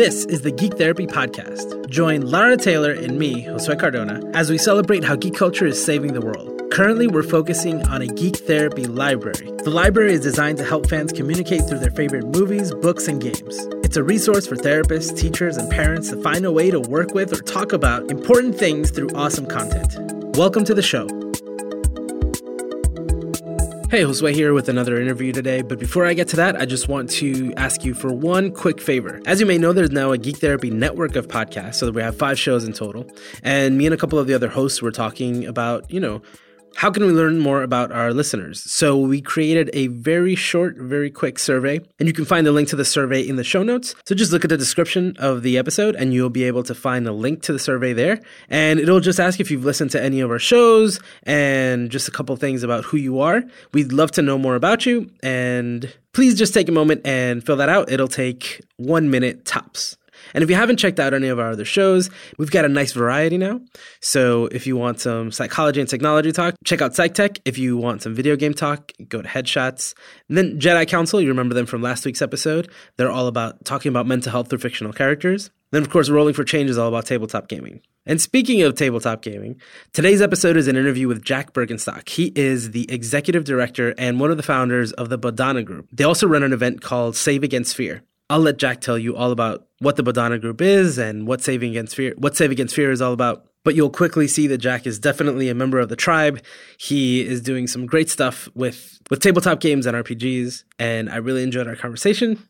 This is the Geek Therapy Podcast. Join Lara Taylor and me, Josue Cardona, as we celebrate how geek culture is saving the world. Currently, we're focusing on a geek therapy library. The library is designed to help fans communicate through their favorite movies, books, and games. It's a resource for therapists, teachers, and parents to find a way to work with or talk about important things through awesome content. Welcome to the show. Hey, Josue here with another interview today. But before I get to that, I just want to ask you for one quick favor. As you may know, there's now a Geek Therapy network of podcasts, so that we have five shows in total. And me and a couple of the other hosts were talking about, you know, how can we learn more about our listeners? So we created a very short, very quick survey, and you can find the link to the survey in the show notes. So just look at the description of the episode, and you'll be able to find a link to the survey there. And it'll just ask if you've listened to any of our shows and just a couple things about who you are. We'd love to know more about you, and please just take a moment and fill that out. It'll take one minute tops. And if you haven't checked out any of our other shows, we've got a nice variety now. So if you want some psychology and technology talk, check out Psych Tech. If you want some video game talk, go to Headshots. And then Jedi Council, you remember them from last week's episode. They're all about talking about mental health through fictional characters. Then, of course, Rolling for Change is all about tabletop gaming. And speaking of tabletop gaming, today's episode is an interview with Jack Berkenstock. He is the executive director and one of the founders of the Bodhana Group. They also run an event called Save Against Fear. I'll let Jack tell you all about what the Bodhana Group is and what Saving Against Fear, what Save Against Fear is all about. But you'll quickly see that Jack is definitely a member of the tribe. He is doing some great stuff with with tabletop games and RPGs, and I really enjoyed our conversation.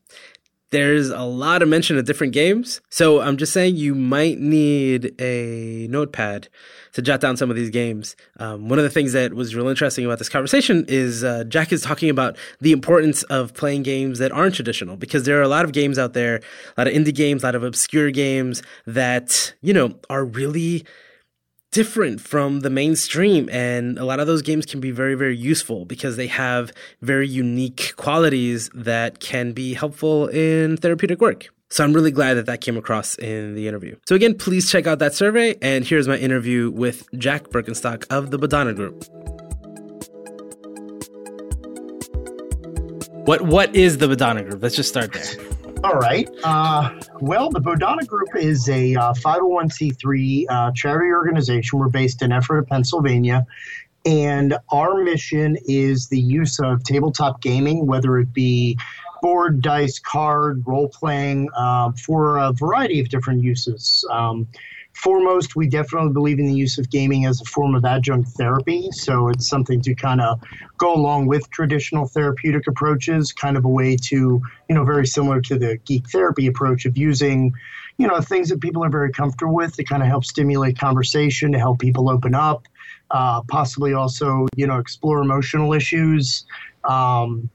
There's a lot of mention of different games, so I'm just saying you might need a notepad to jot down some of these games. Um, one of the things that was real interesting about this conversation is uh, Jack is talking about the importance of playing games that aren't traditional because there are a lot of games out there, a lot of indie games, a lot of obscure games that, you know, are really different from the mainstream and a lot of those games can be very very useful because they have very unique qualities that can be helpful in therapeutic work so I'm really glad that that came across in the interview. So again, please check out that survey. And here's my interview with Jack Berkenstock of the Bodhana Group. What what is the Bodhana Group? Let's just start there. All right. Uh, well, the Bodhana Group is a uh, 501c3 uh, charity organization. We're based in Ephrata, Pennsylvania. And our mission is the use of tabletop gaming, whether it be board, dice, card, role playing uh, for a variety of different uses. Um, foremost, we definitely believe in the use of gaming as a form of adjunct therapy. So it's something to kind of go along with traditional therapeutic approaches, kind of a way to, you know, very similar to the geek therapy approach of using, you know, things that people are very comfortable with to kind of help stimulate conversation, to help people open up, uh, possibly also, you know, explore emotional issues. Um,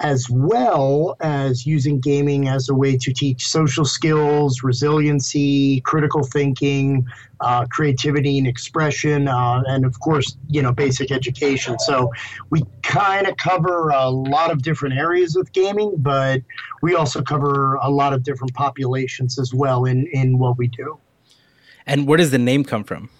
as well as using gaming as a way to teach social skills, resiliency, critical thinking, uh, creativity and expression, uh, and of course, you know, basic education. So we kind of cover a lot of different areas with gaming, but we also cover a lot of different populations as well in, in what we do. And where does the name come from?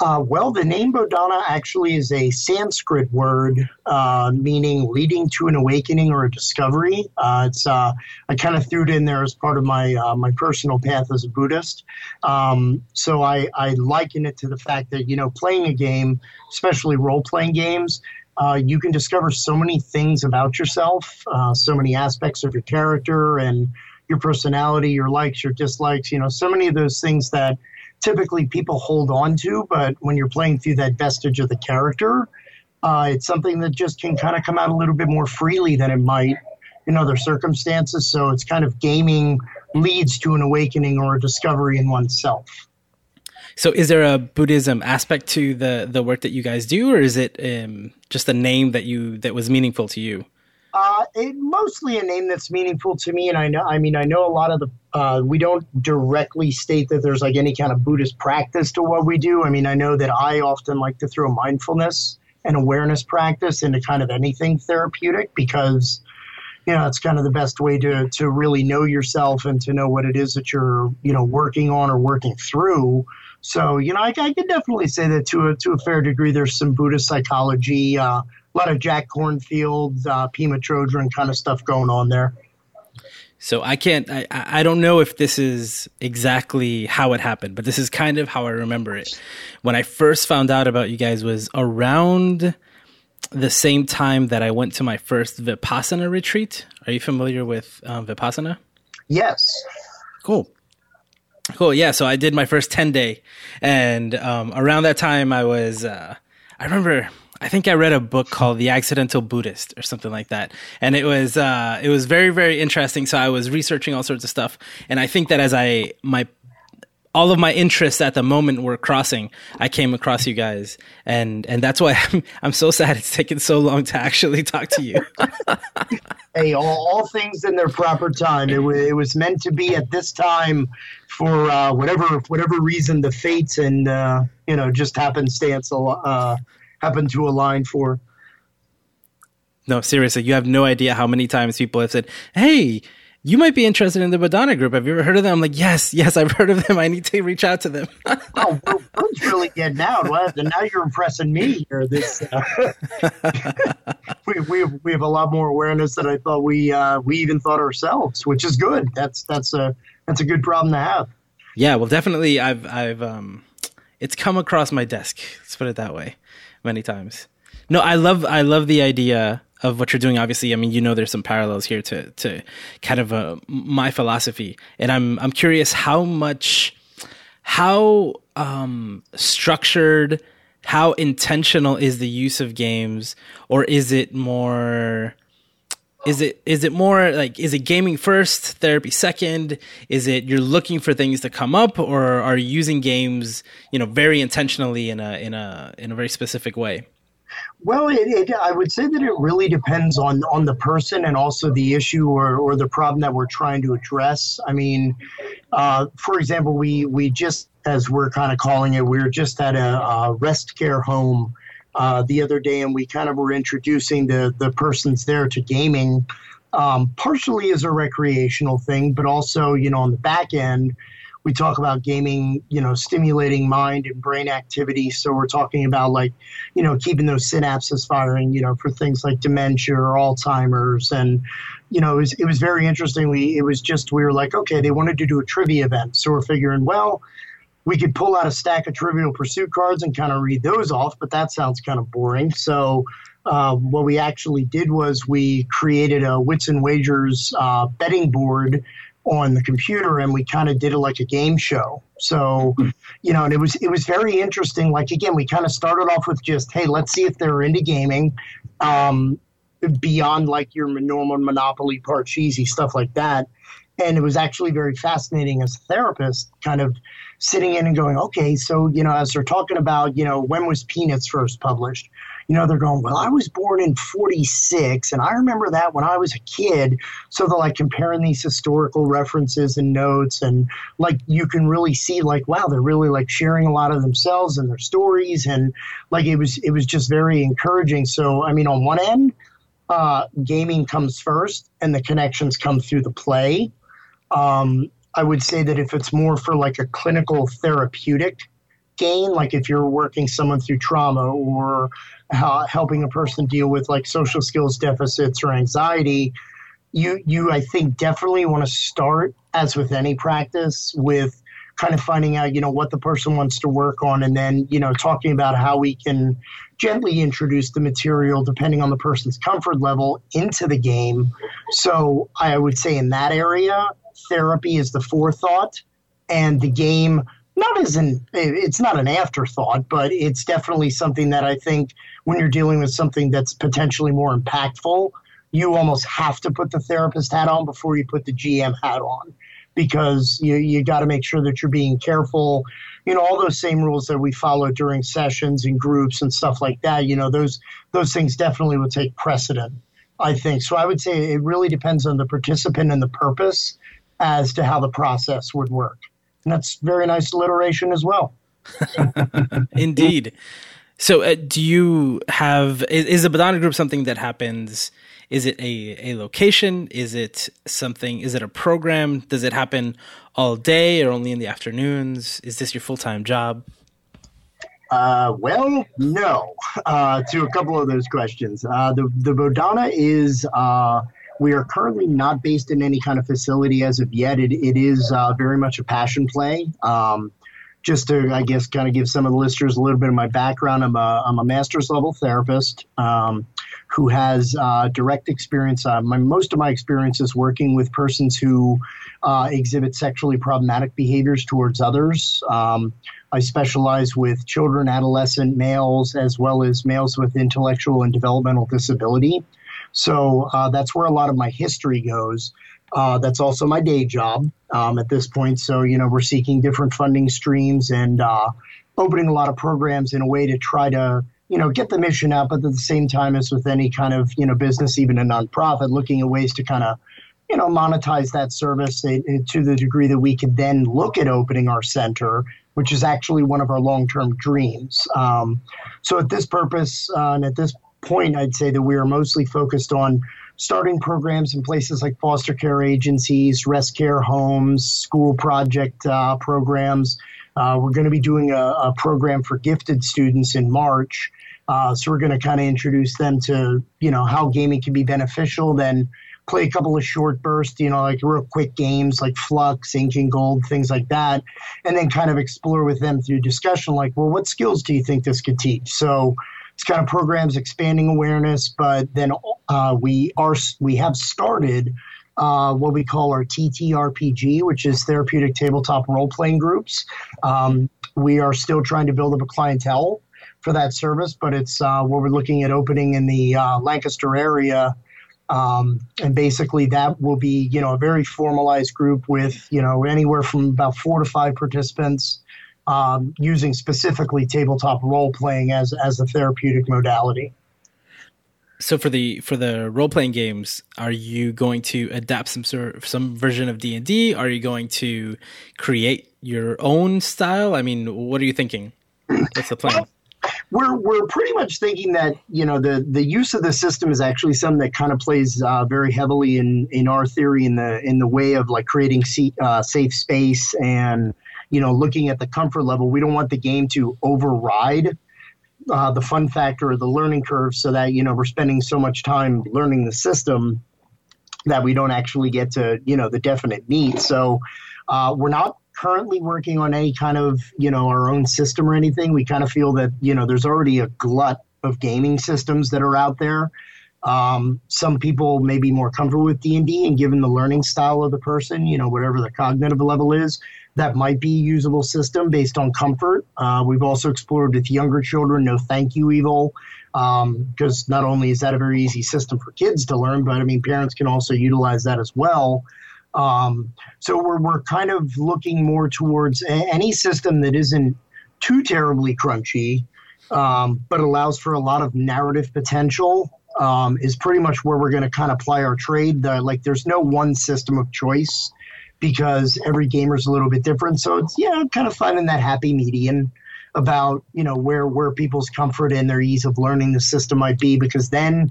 Uh, well, the name Bodhana actually is a Sanskrit word uh, meaning leading to an awakening or a discovery. Uh, it's uh, I kind of threw it in there as part of my uh, my personal path as a Buddhist. Um, so I, I liken it to the fact that you know playing a game, especially role playing games. Uh, you can discover so many things about yourself, so many aspects of your character and your personality, your likes, your dislikes. You know, so many of those things that typically people hold on to, but when you're playing through that vestige of the character, uh, it's something that just can kind of come out a little bit more freely than it might in other circumstances. So it's kind of gaming leads to an awakening or a discovery in oneself. So, is there a Buddhism aspect to the the work that you guys do, or is it um, just a name that you that was meaningful to you? It, mostly a name that's meaningful to me, and I know. I mean, I know a lot of the. Uh, we don't directly state that there's like any kind of Buddhist practice to what we do. I mean, I know that I often like to throw mindfulness and awareness practice into kind of anything therapeutic because you know it's kind of the best way to to really know yourself and to know what it is that you're you know working on or working through. So you know, I, I can definitely say that to a to a fair degree, there's some Buddhist psychology. Uh, a lot of Jack Kornfield, uh, Pema Chodron kind of stuff going on there. So I can't, I, I don't know if this is exactly how it happened, but this is kind of how I remember it. When I first found out about you guys was around the same time that I went to my first Vipassana retreat. Are you familiar with um, Vipassana? Yes. Cool. Cool. Yeah. So I did my first 10 day. And um, around that time, I was, uh, I remember I think I read a book called The Accidental Buddhist or something like that. And it was uh it was very very interesting so I was researching all sorts of stuff and I think that as I my all of my interests at the moment were crossing. I came across you guys, and and that's why I'm, I'm so sad it's taken so long to actually talk to you. hey, all, all, things in their proper time. It, it was meant to be at this time for uh, whatever whatever reason the fates and uh, you know just happenstance uh, happen to align for. No, seriously, you have no idea how many times people have said, "Hey, you might be interested in the Bodhana group. Have you ever heard of them?" I'm like, "Yes, yes, I've heard of them. I need to reach out to them." oh, Bird's really getting out. Well, now you're impressing me here. This uh, we we have, we have a lot more awareness than I thought we uh, we even thought ourselves, which is good. That's that's a that's a good problem to have. Yeah, well, definitely. I've I've um, it's come across my desk. Let's put it that way many times. No, I love I love the idea of what you're doing. Obviously, I mean, you know, there's some parallels here to to kind of uh, my philosophy, and I'm I'm curious how much how um, structured, how intentional is the use of games, or is it more? Is it is it more like is it gaming first, therapy second? Is it you're looking for things to come up, or are you using games, you know, very intentionally in a in a in a very specific way? Well, it, it, I would say that it really depends on on the person and also the issue or, or the problem that we're trying to address. I mean, uh, for example, we we just as we're kind of calling it, we are just at a, a rest care home uh, the other day, and we kind of were introducing the the persons there to gaming, um, partially as a recreational thing, but also you know on the back end, we talk about gaming, you know, stimulating mind and brain activity. So we're talking about like, you know, keeping those synapses firing, you know, for things like dementia or Alzheimer's, and you know, it was it was very interesting. We it was just we were like, okay, they wanted to do a trivia event, so we're figuring, well we could pull out a stack of Trivial Pursuit cards and kind of read those off, but that sounds kind of boring. So, uh, what we actually did was we created a Wits and Wagers uh, betting board on the computer, and we kind of did it like a game show. So, you know, and it was it was very interesting. Like again, we kind of started off with just, hey, let's see if they're into gaming. Um, beyond like your normal Monopoly, Parcheesi, stuff like that. And it was actually very fascinating as a therapist, kind of sitting in and going, okay, so, you know, as they're talking about, you know, when was Peanuts first published? You know, they're going, well, I was born in 46, and I remember that when I was a kid. So they're like comparing these historical references and notes, and like you can really see, like, wow, they're really like sharing a lot of themselves and their stories. And like it was, it was just very encouraging. So, I mean, on one end, uh, gaming comes first and the connections come through the play. Um, I would say that if it's more for like a clinical therapeutic gain, like if you're working someone through trauma or uh, helping a person deal with like social skills deficits or anxiety, you you I think definitely want to start as with any practice with kind of finding out you know what the person wants to work on and then you know talking about how we can gently introduce the material depending on the person's comfort level into the game. So i would say in that area therapy is the forethought, and the game not as an it's not an afterthought, but it's definitely something that I think when you're dealing with something that's potentially more impactful, you almost have to put the therapist hat on before you put the GM hat on because you you got to make sure that you're being careful. You know all those same rules that we follow during sessions and groups and stuff like that. You know those those things definitely would take precedent. I think so. I would say it really depends on the participant and the purpose as to how the process would work. And that's very nice alliteration as well. Indeed. So, uh, do you have is, is the Bodhana group something that happens? Is it a, a location? Is it something? Is it a program? Does it happen all day or only in the afternoons? Is this your full time job? Uh, well, no. Uh, to a couple of those questions, uh, the the Bodhana is uh, We are currently not based in any kind of facility as of yet. It, it is uh, very much a passion play. Um, just to, I guess, kind of give some of the listeners a little bit of my background, I'm a, I'm a master's level therapist um, who has uh, direct experience. Uh, my, most of my experience is working with persons who uh, exhibit sexually problematic behaviors towards others. Um, I specialize with children, adolescent males, as well as males with intellectual and developmental disability. So uh, that's where a lot of my history goes. Uh, that's also my day job um, at this point. So, you know, we're seeking different funding streams and uh, opening a lot of programs in a way to try to, you know, get the mission out, but at the same time, as with any kind of, you know, business, even a nonprofit, looking at ways to kind of, you know, monetize that service to the degree that we could then look at opening our center, which is actually one of our long term dreams. Um, so, at this purpose uh, and at this point, I'd say that we are mostly focused on starting programs in places like foster care agencies, rest care homes, school project uh, programs. Uh, we're going to be doing a, a, program for gifted students in March. Uh, so we're going to kind of introduce them to, you know, how gaming can be beneficial. Then play a couple of short bursts, you know, like real quick games like Fluxx, Ancient Gold, things like that, and then kind of explore with them through discussion, like, well, what skills do you think this could teach? So it's kind of programs expanding awareness, but then uh, we are we have started uh, what we call our TTRPG, which is therapeutic tabletop role playing groups. Um, we are still trying to build up a clientele for that service, but it's uh, what we're looking at opening in the uh, Lancaster area. Um, and basically, that will be you know a very formalized group with you know anywhere from about four to five participants um, using specifically tabletop role playing as as a therapeutic modality. So for the for the role playing games, are you going to adapt some sort of, some version of D and D? Are you going to create your own style? I mean, what are you thinking? What's the plan? we're we're pretty much thinking that you know the the use of the system is actually something that kind of plays uh, very heavily in in our theory in the in the way of like creating uh, safe space and you know, looking at the comfort level, we don't want the game to override uh, the fun factor or the learning curve so that, you know, we're spending so much time learning the system that we don't actually get to, you know, the definite need. So uh, we're not currently working on any kind of, you know, our own system or anything. We kind of feel that, you know, there's already a glut of gaming systems that are out there. Um, some people may be more comfortable with D&D and given the learning style of the person, you know, whatever the cognitive level is, that might be a usable system based on comfort. Uh, we've also explored with younger children, no thank you evil, because um, not only is that a very easy system for kids to learn, but I mean, parents can also utilize that as well. Um, so we're, we're kind of looking more towards a- any system that isn't too terribly crunchy, um, but allows for a lot of narrative potential. Um, is pretty much where we're going to kind of apply our trade. The, like, there's no one system of choice because every gamer is a little bit different. So it's yeah, kind of finding that happy median about you know where where people's comfort and their ease of learning the system might be, because then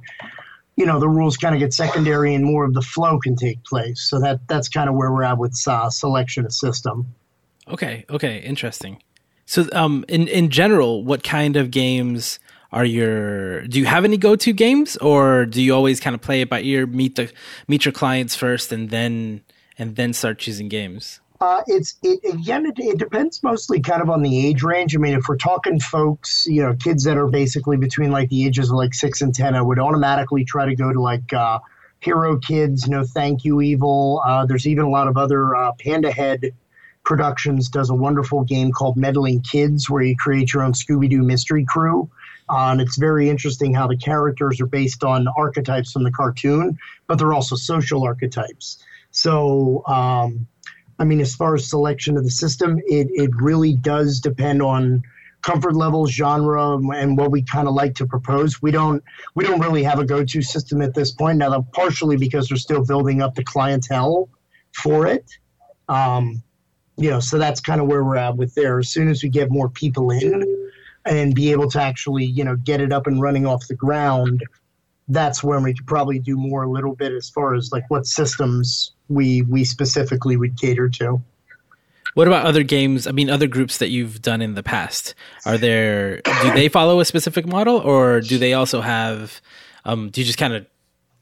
you know the rules kind of get secondary and more of the flow can take place. So that that's kind of where we're at with uh, selection of system. Okay. Okay. Interesting. So, um, in in general, what kind of games? are your do you have any go-to games or do you always kind of play it by ear meet the meet your clients first and then and then start choosing games? Uh, it's it again. It, it, depends mostly kind of on the age range. I mean, if we're talking folks, you know, kids that are basically between like the ages of like six and ten, I would automatically try to go to like uh, Hero Kids, No Thank You Evil. Uh, there's even a lot of other uh, Panda Head Productions does a wonderful game called Meddling Kids, where you create your own Scooby Doo mystery crew. Uh, and it's very interesting how the characters are based on archetypes from the cartoon, but they're also social archetypes. So, um, I mean, as far as selection of the system, it, it really does depend on comfort levels, genre, and what we kind of like to propose. We don't we don't really have a go-to system at this point. Now, partially because we're still building up the clientele for it. Um, you know, so that's kind of where we're at with there. As soon as we get more people in and be able to actually, you know, get it up and running off the ground, that's when we could probably do more a little bit as far as like what systems we we specifically would cater to. What about other games? I mean, other groups that you've done in the past. Are there? Do they follow a specific model, or do they also have? Um, do you just kind of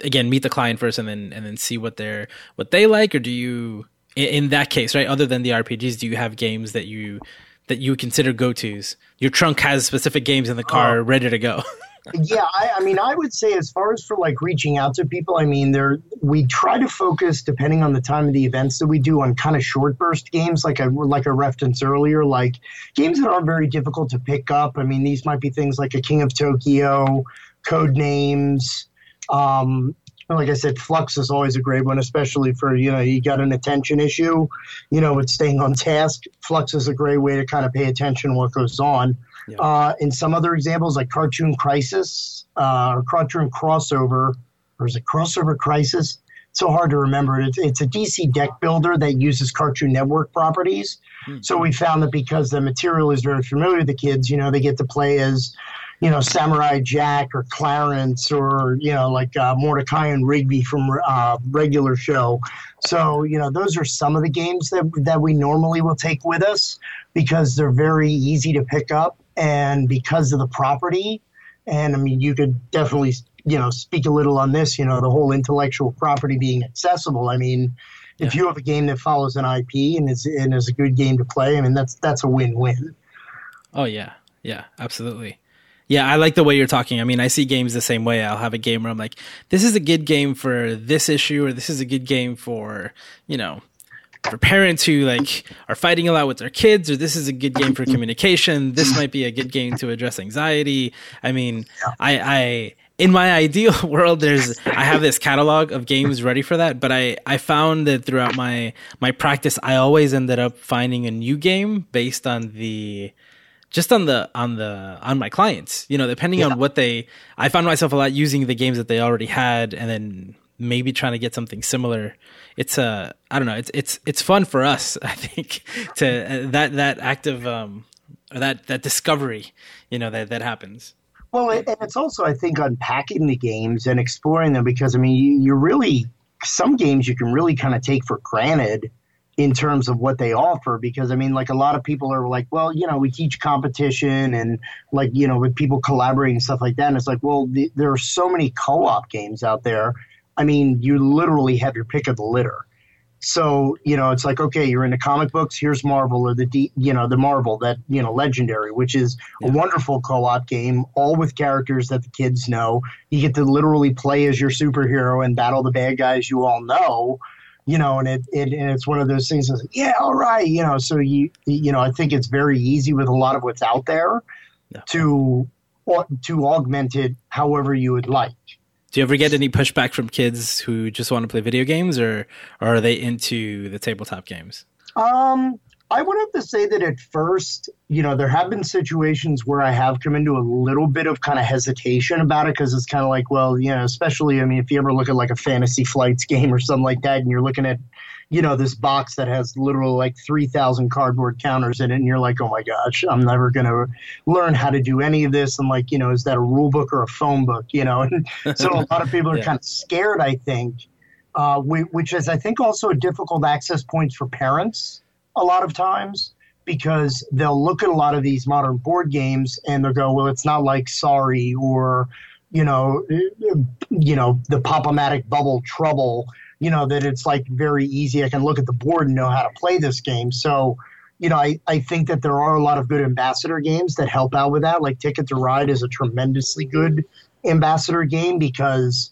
again meet the client first and then and then see what they're what they like or do you in, in that case right other than the rpgs do you have games that you that you consider go-to's your trunk has specific games in the car uh, ready to go yeah I, I, mean i would say as far as for like reaching out to people i mean there we try to focus depending on the time of the events that we do on kind of short burst games like i like i referenced earlier like games that aren't very difficult to pick up i mean these might be things like a king of tokyo code names um, like I said, Fluxx is always a great one, especially for you know you got an attention issue, you know, with staying on task. Fluxx is a great way to kind of pay attention what goes on. Yeah. Uh, in some other examples, like Cartoon Crisis uh, or Cartoon Crossover, or is it Crossover Crisis? It's so hard to remember. It's, it's a DC deck builder that uses Cartoon Network properties. Mm-hmm. So we found that because the material is very familiar to the kids, you know, they get to play as you know, Samurai Jack or Clarence or, you know, like uh, Mordecai and Rigby from uh, regular show. So, you know, those are some of the games that, that we normally will take with us because they're very easy to pick up and because of the property. And I mean, you could definitely, you know, speak a little on this, you know, the whole intellectual property being accessible. I mean, if you have a game that follows an IP and is and is a good game to play, I mean that's that's a win-win. Oh yeah, yeah, absolutely. Yeah, I like the way you're talking. I mean, I see games the same way. I'll have a game where I'm like, this is a good game for this issue, or this is a good game for, you know, for parents who like are fighting a lot with their kids, or this is a good game for communication. This might be a good game to address anxiety. I mean, I, I, in my ideal world, there's, I have this catalog of games ready for that, but I, I found that throughout my, my practice, I always ended up finding a new game based on the, just on the on the on my clients you know depending yeah. on what they i found myself a lot using the games that they already had and then maybe trying to get something similar. It's uh i don't know. It's it's it's fun for us i think to uh, that that active um or that that discovery you know that that happens. Well and it's also i think unpacking the games and exploring them because i mean you, you're really some games you can really kind of take for granted in terms of what they offer because i mean like a lot of people are like well you know we teach competition and like you know with people collaborating and stuff like that. And it's like well the, there are so many co-op games out there i mean you literally have your pick of the litter so you know it's like okay you're into comic books here's marvel or the D, you know the marvel that you know legendary which is yeah. a wonderful co-op game all with characters that the kids know you get to literally play as your superhero and battle the bad guys you all know you know, and it, it and it's one of those things. That's like, yeah, all right, you know. So you you know, I think it's very easy with a lot of what's out there yeah. to to augment it however you would like. Do you ever get any pushback from kids who just want to play video games, or, or are they into the tabletop games? Um, I would have to say that at first, you know, there have been situations where I have come into a little bit of kind of hesitation about it because it's kind of like, well, you know, especially, I mean, if you ever look at like a fantasy flights game or something like that, and you're looking at, you know, this box that has literally like 3,000 cardboard counters in it, and you're like, oh my gosh, I'm never going to learn how to do any of this. And like, you know, is that a rule book or a phone book, you know? And so a lot of people are yeah. kind of scared, I think, uh, which is, I think, also a difficult access point for parents a lot of times because they'll look at a lot of these modern board games and they'll go, well, it's not like Sorry or you know, you know the Pop-O-Matic Bubble Trouble. You know that it's like very easy. I can look at the board and know how to play this game. So, you know, I, I think that there are a lot of good ambassador games that help out with that. Like Ticket to Ride is a tremendously good ambassador game because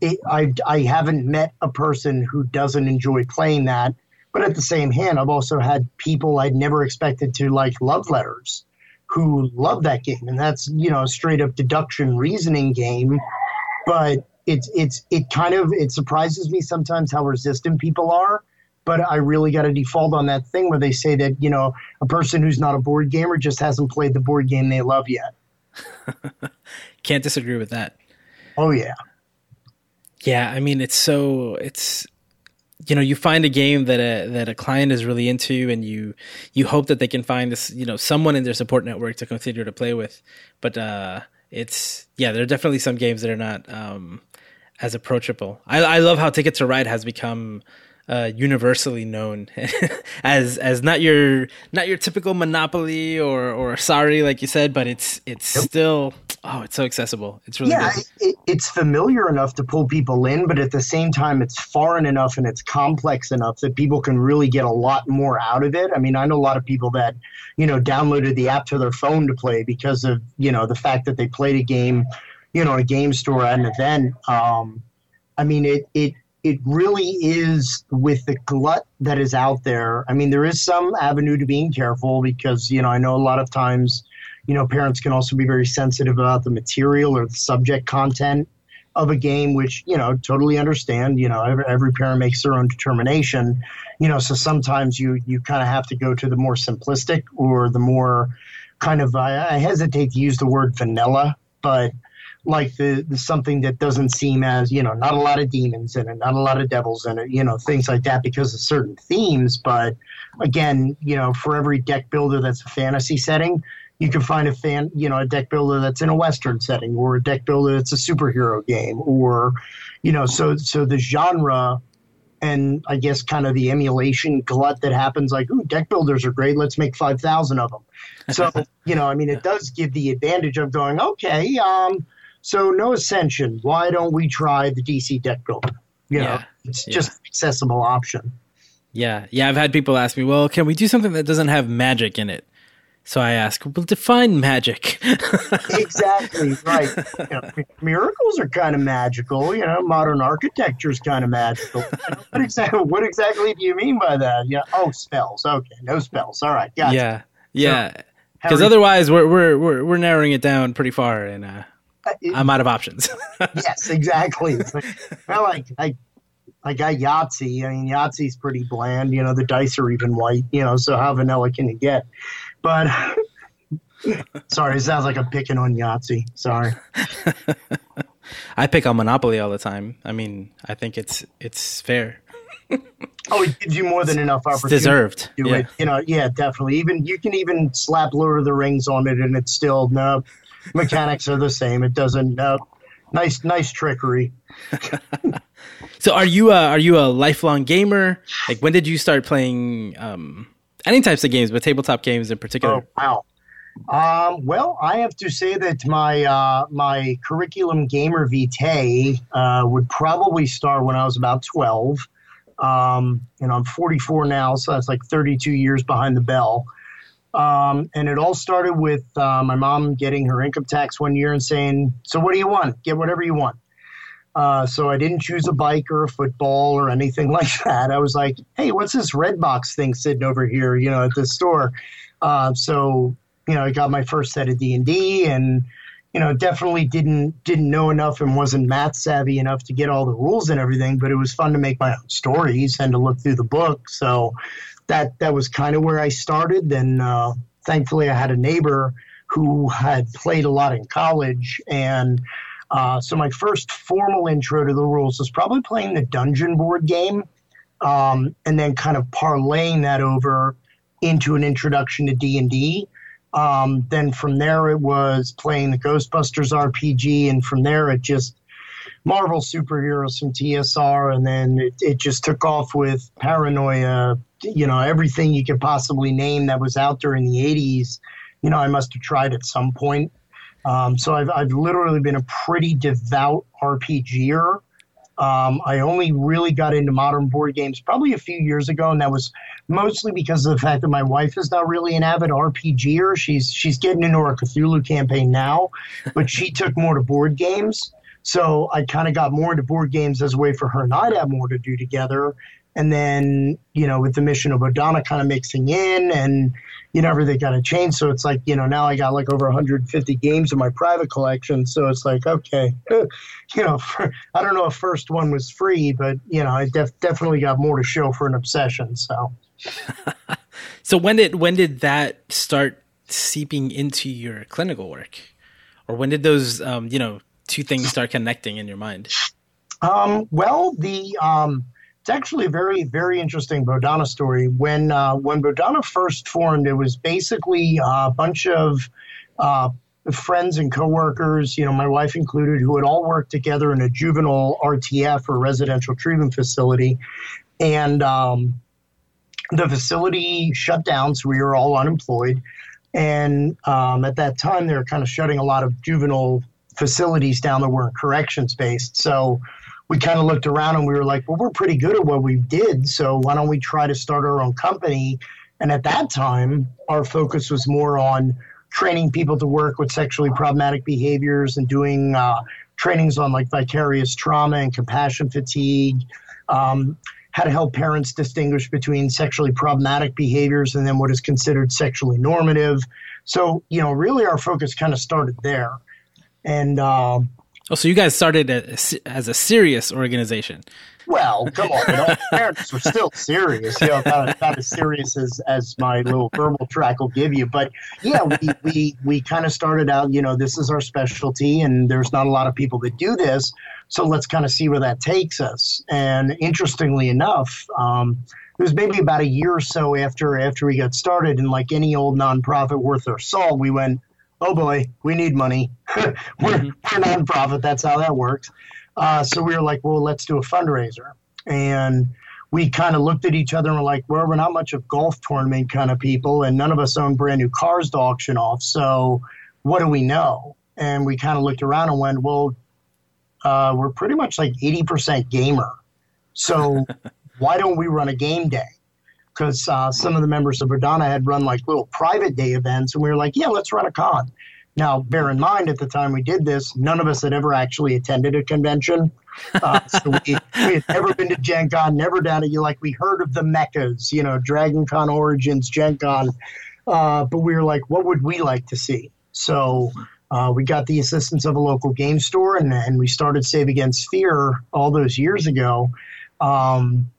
it, I I haven't met a person who doesn't enjoy playing that but at the same hand, I've also had people I'd never expected to like love letters who love that game. And that's, you know, a straight up deduction reasoning game. But it's it's it kind of it surprises me sometimes how resistant people are. But I really got to default on that thing where they say that, you know, a person who's not a board gamer just hasn't played the board game they love yet. Can't disagree with that. Oh yeah. Yeah, I mean it's so it's you know you find a game that a that a client is really into and you you hope that they can find this you know someone in their support network to continue to play with but uh it's yeah there are definitely some games that are not um as approachable i i love how ticket to ride has become uh, universally known as as not your not your typical Monopoly or or Sorry, like you said, but it's it's yep. still oh, it's so accessible. It's really yeah, it, it's familiar enough to pull people in, but at the same time, it's foreign enough and it's complex enough that people can really get a lot more out of it. I mean, I know a lot of people that you know downloaded the app to their phone to play because of you know the fact that they played a game, you know, a game store at an event. Um, I mean, it it it really is with the glut that is out there. I mean, there is some avenue to being careful because, you know, I know a lot of times, you know, parents can also be very sensitive about the material or the subject content of a game, which, you know, totally understand. You know, every, every parent makes their own determination, you know, so sometimes you, you kind of have to go to the more simplistic or the more kind of, I, I hesitate to use the word vanilla, but like the, the, something that doesn't seem as you know not a lot of demons in it not a lot of devils in it you know things like that because of certain themes but again you know for every deck builder that's a fantasy setting you can find a fan you know a deck builder that's in a western setting or a deck builder that's a superhero game or you know so so the genre and I guess kind of the emulation glut that happens like, ooh, deck builders are great. Let's make 5,000 of them. So, you know, I mean, it does give the advantage of going, okay, um, so no ascension. Why don't we try the DC deck builder? You know, yeah, it's yeah. just accessible option. Yeah, yeah. I've had people ask me, well, can we do something that doesn't have magic in it? So I ask, well, define magic. exactly right. You know, miracles are kind of magical. You know, modern architecture is kind of magical. what exactly? What exactly do you mean by that? Yeah. Oh, spells. Okay, no spells. All right. Gotcha. Yeah. Yeah. Because so, otherwise, we're, we're we're we're narrowing it down pretty far, and uh, I'm out of options. yes, exactly. Well, like I, I got Yahtzee. I mean, Yahtzee's pretty bland. You know, the dice are even white. You know, so how vanilla can you get? But sorry, it sounds like I'm picking on Yahtzee. Sorry. I pick on Monopoly all the time. I mean, I think it's it's fair. oh, it gives you more than enough opportunity. It's deserved. Do yeah. it. You know, yeah, definitely. Even you can even slap Lord of the Rings on it, and it's still no mechanics are the same. It doesn't. Uh, nice, nice trickery. so, are you a, are you a lifelong gamer? Like, when did you start playing um, any types of games, but tabletop games in particular? Oh, wow. Um, well, I have to say that my uh, my curriculum gamer vitae uh, would probably start when I was about twelve. Um, and I'm 44 now, so that's like 32 years behind the bell. Um, and it all started with uh, my mom getting her income tax one year and saying, So, what do you want? Get whatever you want. Uh, so, I didn't choose a bike or a football or anything like that. I was like, Hey, what's this red box thing sitting over here, you know, at the store? Uh, so, you know, I got my first set of D&D and, you know, definitely didn't didn't know enough and wasn't math savvy enough to get all the rules and everything, but it was fun to make my own stories and to look through the book. So, that that was kind of where I started. Then uh, thankfully, I had a neighbor who had played a lot in college, and uh, so my first formal intro to the rules was probably playing the dungeon board game, um, and then kind of parlaying that over into an introduction to D and D. Um, then from there, it was playing the Ghostbusters RPG, and from there, it just Marvel superheroes from TSR, and then it, it just took off with Paranoia, you know, everything you could possibly name that was out there in the 80s, you know, I must have tried at some point. Um, so I've, I've literally been a pretty devout RPGer. Um, I only really got into modern board games probably a few years ago, and that was mostly because of the fact that my wife is not really an avid RPGer. She's she's getting into our Cthulhu campaign now, but she took more to board games. So I kind of got more into board games as a way for her and I to have more to do together. And then, you know, with the mission of Bodhana kind of mixing in and, you know, everything kind of changed. So it's like, you know, now I got like over 150 games in my private collection. So it's like, okay, you know, for, I don't know if first one was free, but, you know, I def- definitely got more to show for an obsession. So. so when did when did that start seeping into your clinical work or when did those um, you know two things start connecting in your mind? Um, well, the um, it's actually a very very interesting Bodhana story. When uh, when Bodhana first formed, it was basically a bunch of uh, friends and coworkers, you know, my wife included, who had all worked together in a juvenile RTF or residential treatment facility. and um, the facility shut down, so we were all unemployed. And um, at that time, they were kind of shutting a lot of juvenile facilities down that weren't corrections based. So we kind of looked around and we were like, well, we're pretty good at what we did. So why don't we try to start our own company? And at that time, our focus was more on training people to work with sexually problematic behaviors and doing uh, trainings on like vicarious trauma and compassion fatigue. Um, how to help parents distinguish between sexually problematic behaviors and then what is considered sexually normative. So, you know, really our focus kind of started there. And, uh, oh, so you guys started as a serious organization. Well, come on, you know, parents were still serious, you know, not, not as serious as, as my little verbal track will give you. But yeah, we, we, we kind of started out, you know, this is our specialty and there's not a lot of people that do this. So let's kind of see where that takes us. And interestingly enough, um, it was maybe about a year or so after after we got started, and like any old nonprofit worth their salt, we went, "Oh boy, we need money. we're, mm-hmm. we're a nonprofit. That's how that works." Uh, so we were like, "Well, let's do a fundraiser." And we kind of looked at each other and were like, "Well, we're not much of golf tournament kind of people, and none of us own brand new cars to auction off. So what do we know?" And we kind of looked around and went, "Well, uh, we're pretty much like 80% gamer. So why don't we run a game day? Because uh, some of the members of Bodhana had run like little private day events, and we were like, yeah, let's run a con. Now, bear in mind, at the time we did this, none of us had ever actually attended a convention. Uh, so we, we, had never been to Gen Con, never done it. You like we heard of the meccas, you know, Dragon Con Origins, Gen Con, uh, but we were like, what would we like to see? So uh, we got the assistance of a local game store, and, and we started Save Against Fear all those years ago. Um,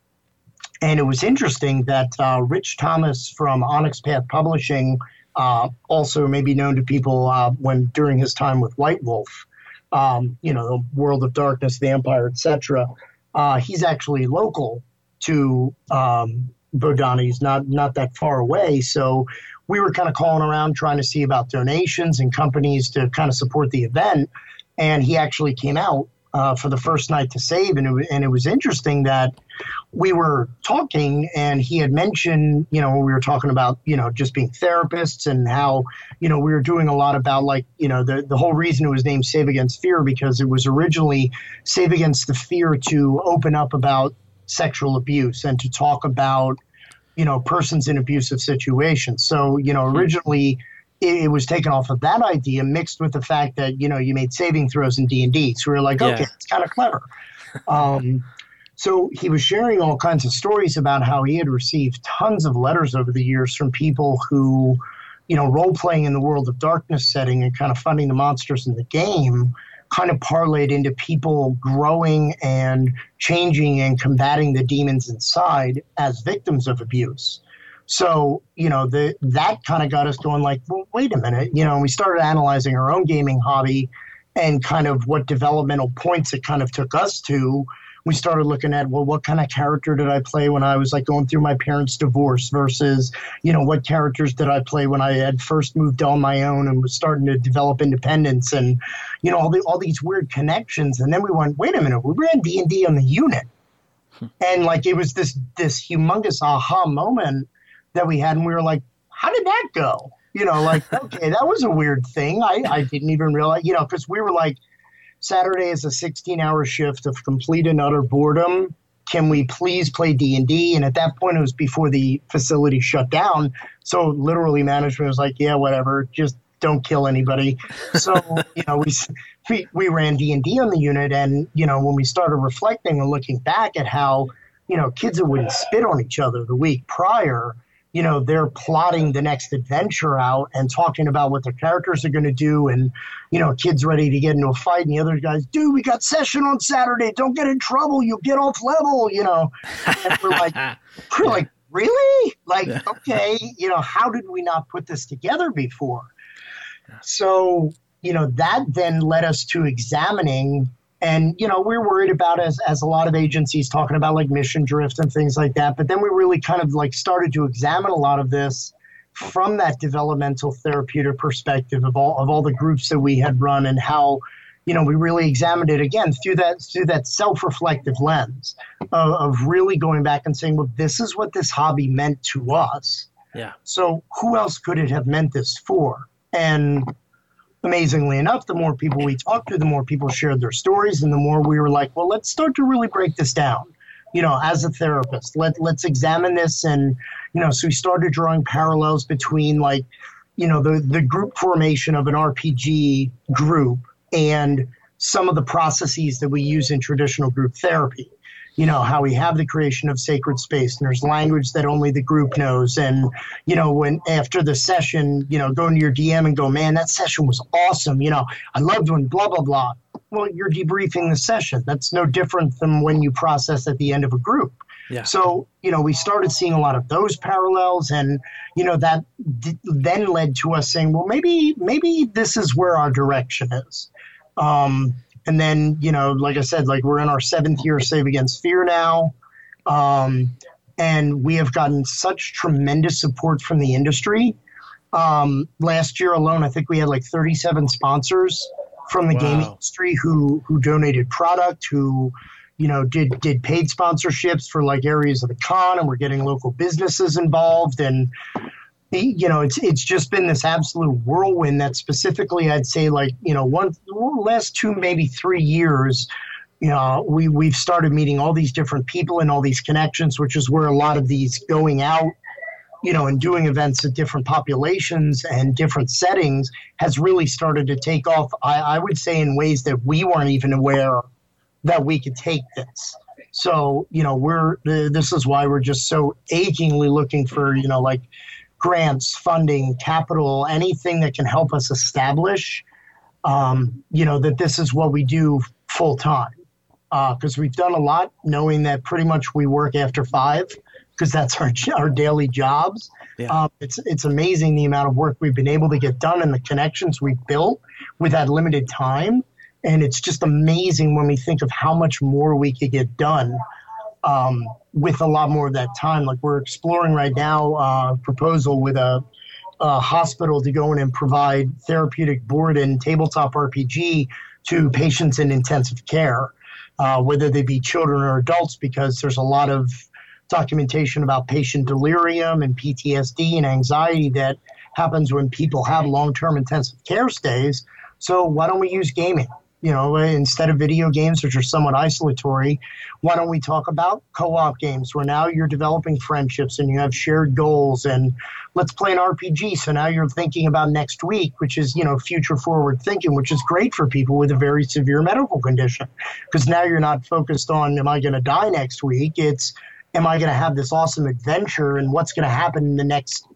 and it was interesting that uh, Rich Thomas from Onyx Path Publishing, uh, also maybe known to people uh, when during his time with White Wolf, um, you know, the World of Darkness, the Empire, etc. Uh, he's actually local to um, Bodhana. He's not not that far away, so we were kind of calling around trying to see about donations and companies to kind of support the event. And he actually came out uh, for the first night to save. And it, and it was interesting that we were talking and he had mentioned, you know, we were talking about, you know, just being therapists and how, you know, we were doing a lot about like, you know, the, the whole reason it was named Save Against Fear because it was originally Save Against the Fear to open up about sexual abuse and to talk about you know, persons in abusive situations. So, you know, originally it, was taken off of that idea mixed with the fact that, you know, you made saving throws in D&D. So we were like, yeah. okay, it's kind of clever. Um, so he was sharing all kinds of stories about how he had received tons of letters over the years from people who, you know, role playing in the world of darkness setting and kind of funding the monsters in the game kind of parlayed into people growing and changing and combating the demons inside as victims of abuse. So, you know, the that kind of got us going like, well, wait a minute, you know, we started analyzing our own gaming hobby and kind of what developmental points it kind of took us to we started looking at well what kind of character did i play when i was like going through my parents divorce versus you know what characters did i play when i had first moved on my own and was starting to develop independence and you know all, the, all these weird connections. And then we went wait a minute we ran d&d on the unit. Hmm. and like it was this this humongous aha moment that we had and we were like how did that go? You know like okay that was a weird thing. I, I didn't even realize you know because we were like Saturday is a 16 hour shift of complete and utter boredom. Can we please play D and D? And at that point, it was before the facility shut down. So literally, management was like, "Yeah, whatever, just don't kill anybody." So you know, we we, we ran D and D on the unit, and you know, when we started reflecting and looking back at how you know kids that wouldn't spit on each other the week prior you know they're plotting the next adventure out and talking about what their characters are going to do and you know kids ready to get into a fight and the other guys dude we got session on saturday. Don't get in trouble. You'll get off level you know? And we're like we're like really? Like okay you know how did we not put this together before? So you know that then led us to examining and you know we're worried about as as a lot of agencies talking about like mission drift and things like that but then we really kind of like started to examine a lot of this from that developmental therapeutic perspective of all of all the groups that we had run and how you know, we really examined it again through that through that self-reflective lens of, of really going back and saying, well, this is what this hobby meant to us. Yeah. So who else could it have meant this for? And amazingly enough, the more people we talked to, the more people shared their stories, and the more we were like, well, let's start to really break this down. You know, as a therapist, let let's examine this, and you know, so we started drawing parallels between like, you know, the the group formation of an RPG group and some of the processes that we use in traditional group therapy. You know, how we have the creation of sacred space and there's language that only the group knows. And, you know, when after the session, you know, go to your DM and go, man, that session was awesome. You know, I loved when blah, blah, blah. Well, you're debriefing the session. That's no different than when you process at the end of a group. Yeah. So, you know, we started seeing a lot of those parallels and, you know, that d- then led to us saying, well, maybe, maybe this is where our direction is. Um, and then, you know, like I said, like we're in our seventh year of Save Against Fear now. Um, and we have gotten such tremendous support from the industry. Um, last year alone, I think we had like 37 sponsors from the wow. gaming industry who who donated product, who you know did did paid sponsorships for like areas of the con, and we're getting local businesses involved. And you know, it's it's just been this absolute whirlwind that specifically I'd say like, you know, one last two, maybe three years, you know, we, we've started meeting all these different people and all these connections, which is where a lot of these going out, you know, and doing events at different populations and different settings has really started to take off. I, I would say in ways that we weren't even aware that we could take this. So, you know, we're, this is why we're just so achingly looking for, you know, like, grants, funding, capital, anything that can help us establish, um, you know, that this is what we do full time. Because uh, we've done a lot, knowing that pretty much we work after five, because that's our our daily jobs. Yeah. Um, it's it's amazing the amount of work we've been able to get done and the connections we've built with that limited time. And it's just amazing when we think of how much more we could get done um, with a lot more of that time. Like we're exploring right now uh, a proposal with a, a, hospital to go in and provide therapeutic board and tabletop RPG to patients in intensive care, uh, whether they be children or adults, because there's a lot of documentation about patient delirium and PTSD and anxiety that happens when people have long-term intensive care stays. So why don't we use gaming? You know, instead of video games, which are somewhat isolatory, why don't we talk about co op games where now you're developing friendships and you have shared goals and let's play an RPG. So now you're thinking about next week, which is, you know, future forward thinking, which is great for people with a very severe medical condition because now you're not focused on, am I going to die next week? It's, am I going to have this awesome adventure and what's going to happen in the next,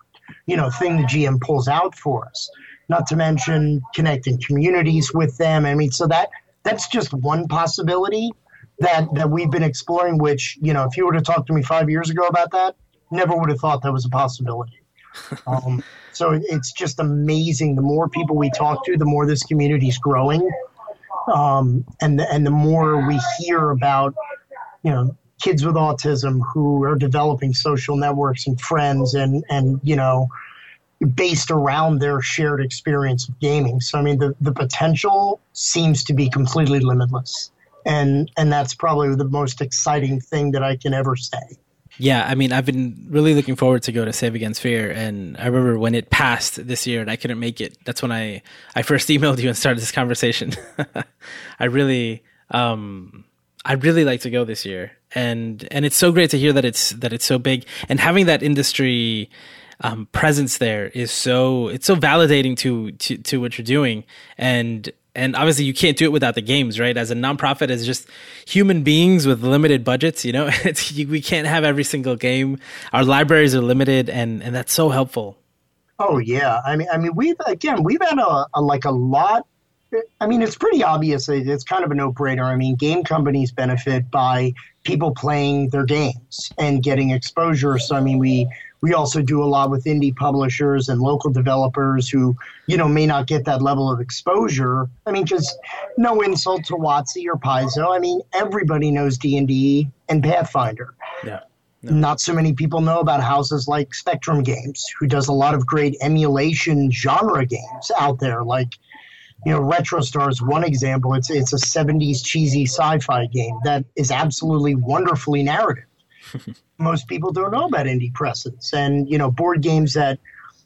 you know, thing the GM pulls out for us not to mention connecting communities with them. I mean, so that that's just one possibility that that we've been exploring. Which you know, if you were to talk to me five years ago about that, never would have thought that was a possibility. Um, so it's just amazing. The more people we talk to, the more this community is growing, um, and the, and the more we hear about, you know, kids with autism who are developing social networks and friends, and and you know, based around their shared experience of gaming. So I mean the, the potential seems to be completely limitless. And and that's probably the most exciting thing that I can ever say. Yeah, I mean, I've been really looking forward to go to Save Against Fear, and I remember when it passed this year and I couldn't make it. That's when I I first emailed you and started this conversation. I really, um, I'd really like to go this year, and and it's so great to hear that it's that it's so big, and having that industry um, presence there is so it's so validating to, to to what you're doing. And and obviously you can't do it without the games right? As a nonprofit as just human beings with limited budgets you know we can't have every single game. Our libraries are limited and and that's so helpful. Oh yeah. I mean i mean we've again we've had a, a like a lot i mean it's pretty obvious it's kind of a no-brainer. I mean game companies benefit by people playing their games and getting exposure. So i mean we we also do a lot with indie publishers and local developers who, you know, may not get that level of exposure. I mean, because no insult to WotC or Paizo. I mean, everybody knows D and D and Pathfinder. Yeah. No. Not so many people know about houses like Spectrum Games, who does a lot of great emulation genre games out there, like you know, RetroStar is one example. It's it's a '70s cheesy sci-fi game that is absolutely wonderfully narrative. Most people don't know about indie presses, and you know, board games that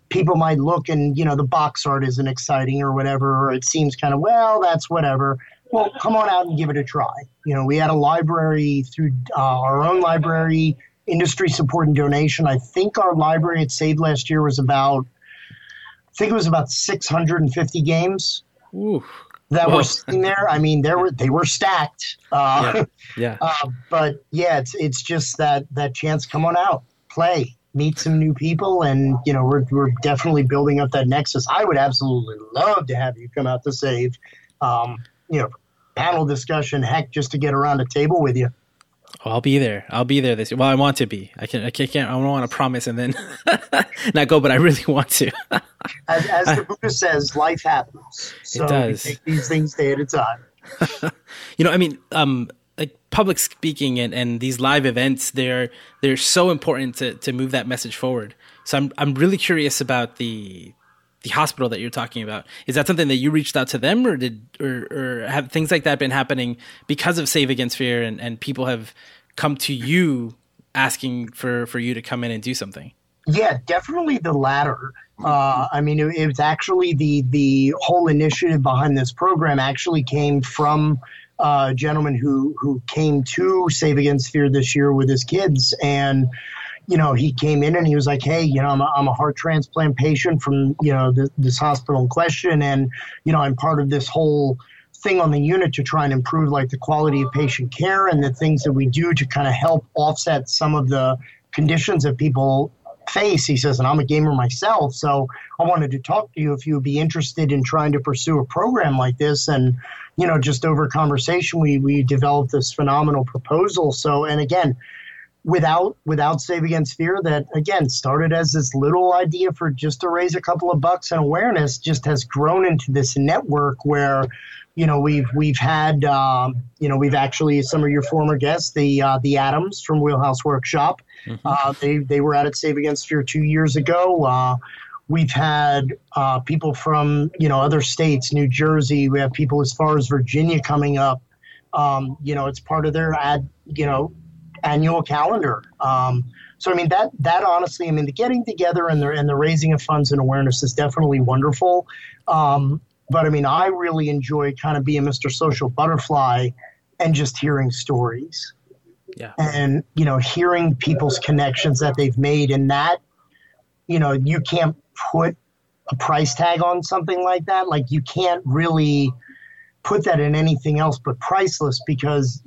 people might look and you know the box art isn't exciting or whatever, or it seems kind of well, that's whatever. Well, come on out and give it a try. You know, we had a library through uh, our own library, industry support and donation. I think our library at Save last year was about, I think it was about 650 games. Ooh. That Whoa. were sitting there. I mean, there were they were stacked. Uh, yeah. yeah. Uh, but yeah, it's it's just that that chance. Come on out, play, meet some new people, and you know we're we're definitely building up that nexus. I would absolutely love to have you come out to save. Um, you know, panel discussion, heck, just to get around a table with you. Oh, I'll be there. I'll be there this year. Well, I want to be. I can. I can't. I don't want to promise and then not go, but I really want to. as, as, the Buddha says, life happens. So it does. take these things day at a time. you know, I mean, um, like public speaking and, and these live events, they're they're so important to to move that message forward. So I'm I'm really curious about the the hospital that you're talking about. Is that something that you reached out to them, or did or, or have things like that been happening because of Save Against Fear, and, and people have come to you asking for for you to come in and do something? Yeah, definitely the latter. Uh, I mean, it, it, was actually the the whole initiative behind this program actually came from uh, a gentleman who who came to Save Against Fear this year with his kids and you know, he came in and he was like, "Hey, you know, I'm a, I'm a heart transplant patient from you know this, this hospital in question, and you know, I'm part of this whole." thing on the unit to try and improve like the quality of patient care and the things that we do to kind of help offset some of the conditions that people face. He says, and I'm a gamer myself, so I wanted to talk to you if you would be interested in trying to pursue a program like this. And you know, just over conversation, we we developed this phenomenal proposal. So, and again, without without Save Against Fear that again started as this little idea for just to raise a couple of bucks and awareness just has grown into this network where you know we've we've had um, you know we've actually some of your former guests the uh, the Adams from Wheelhouse Workshop mm-hmm. uh, they they were at it Save Against Fear two years ago. Uh, we've had uh, people from you know other states, New Jersey. We have people as far as Virginia coming up. Um, you know, it's part of their ad. You know, annual calendar. Um, so I mean that that honestly, I mean the getting together and the and the raising of funds and awareness is definitely wonderful. Um, but I mean I really enjoy kind of being Mr. Social Butterfly and just hearing stories. Yeah. And you know hearing people's connections that they've made and that you know you can't put a price tag on something like that. Like you can't really put that in anything else but priceless because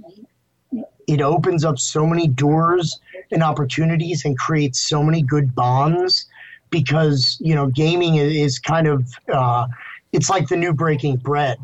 it opens up so many doors and opportunities and creates so many good bonds because you know gaming is kind of uh, it's like the new breaking bread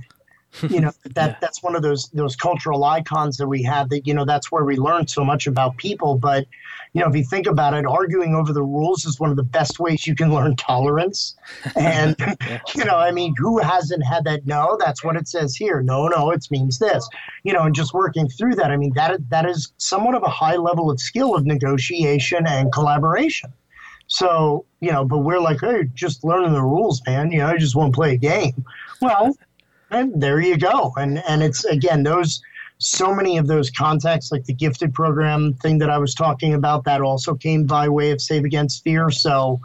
you know that yeah. that's one of those those cultural icons that we have that you know that's where we learn so much about people. But you know if you think about it arguing over the rules is one of the best ways you can learn tolerance. And yeah. you know i mean who hasn't had that? No that's what it says here. No no it means this. You know and just working through that i mean that that is somewhat of a high level of skill of negotiation and collaboration. So you know but we're like hey just learning the rules man. You know i just want to play a game. Well and there you go. And and it's again those so many of those contacts, like the gifted program thing that I was talking about, that also came by way of Save Against Fear. So,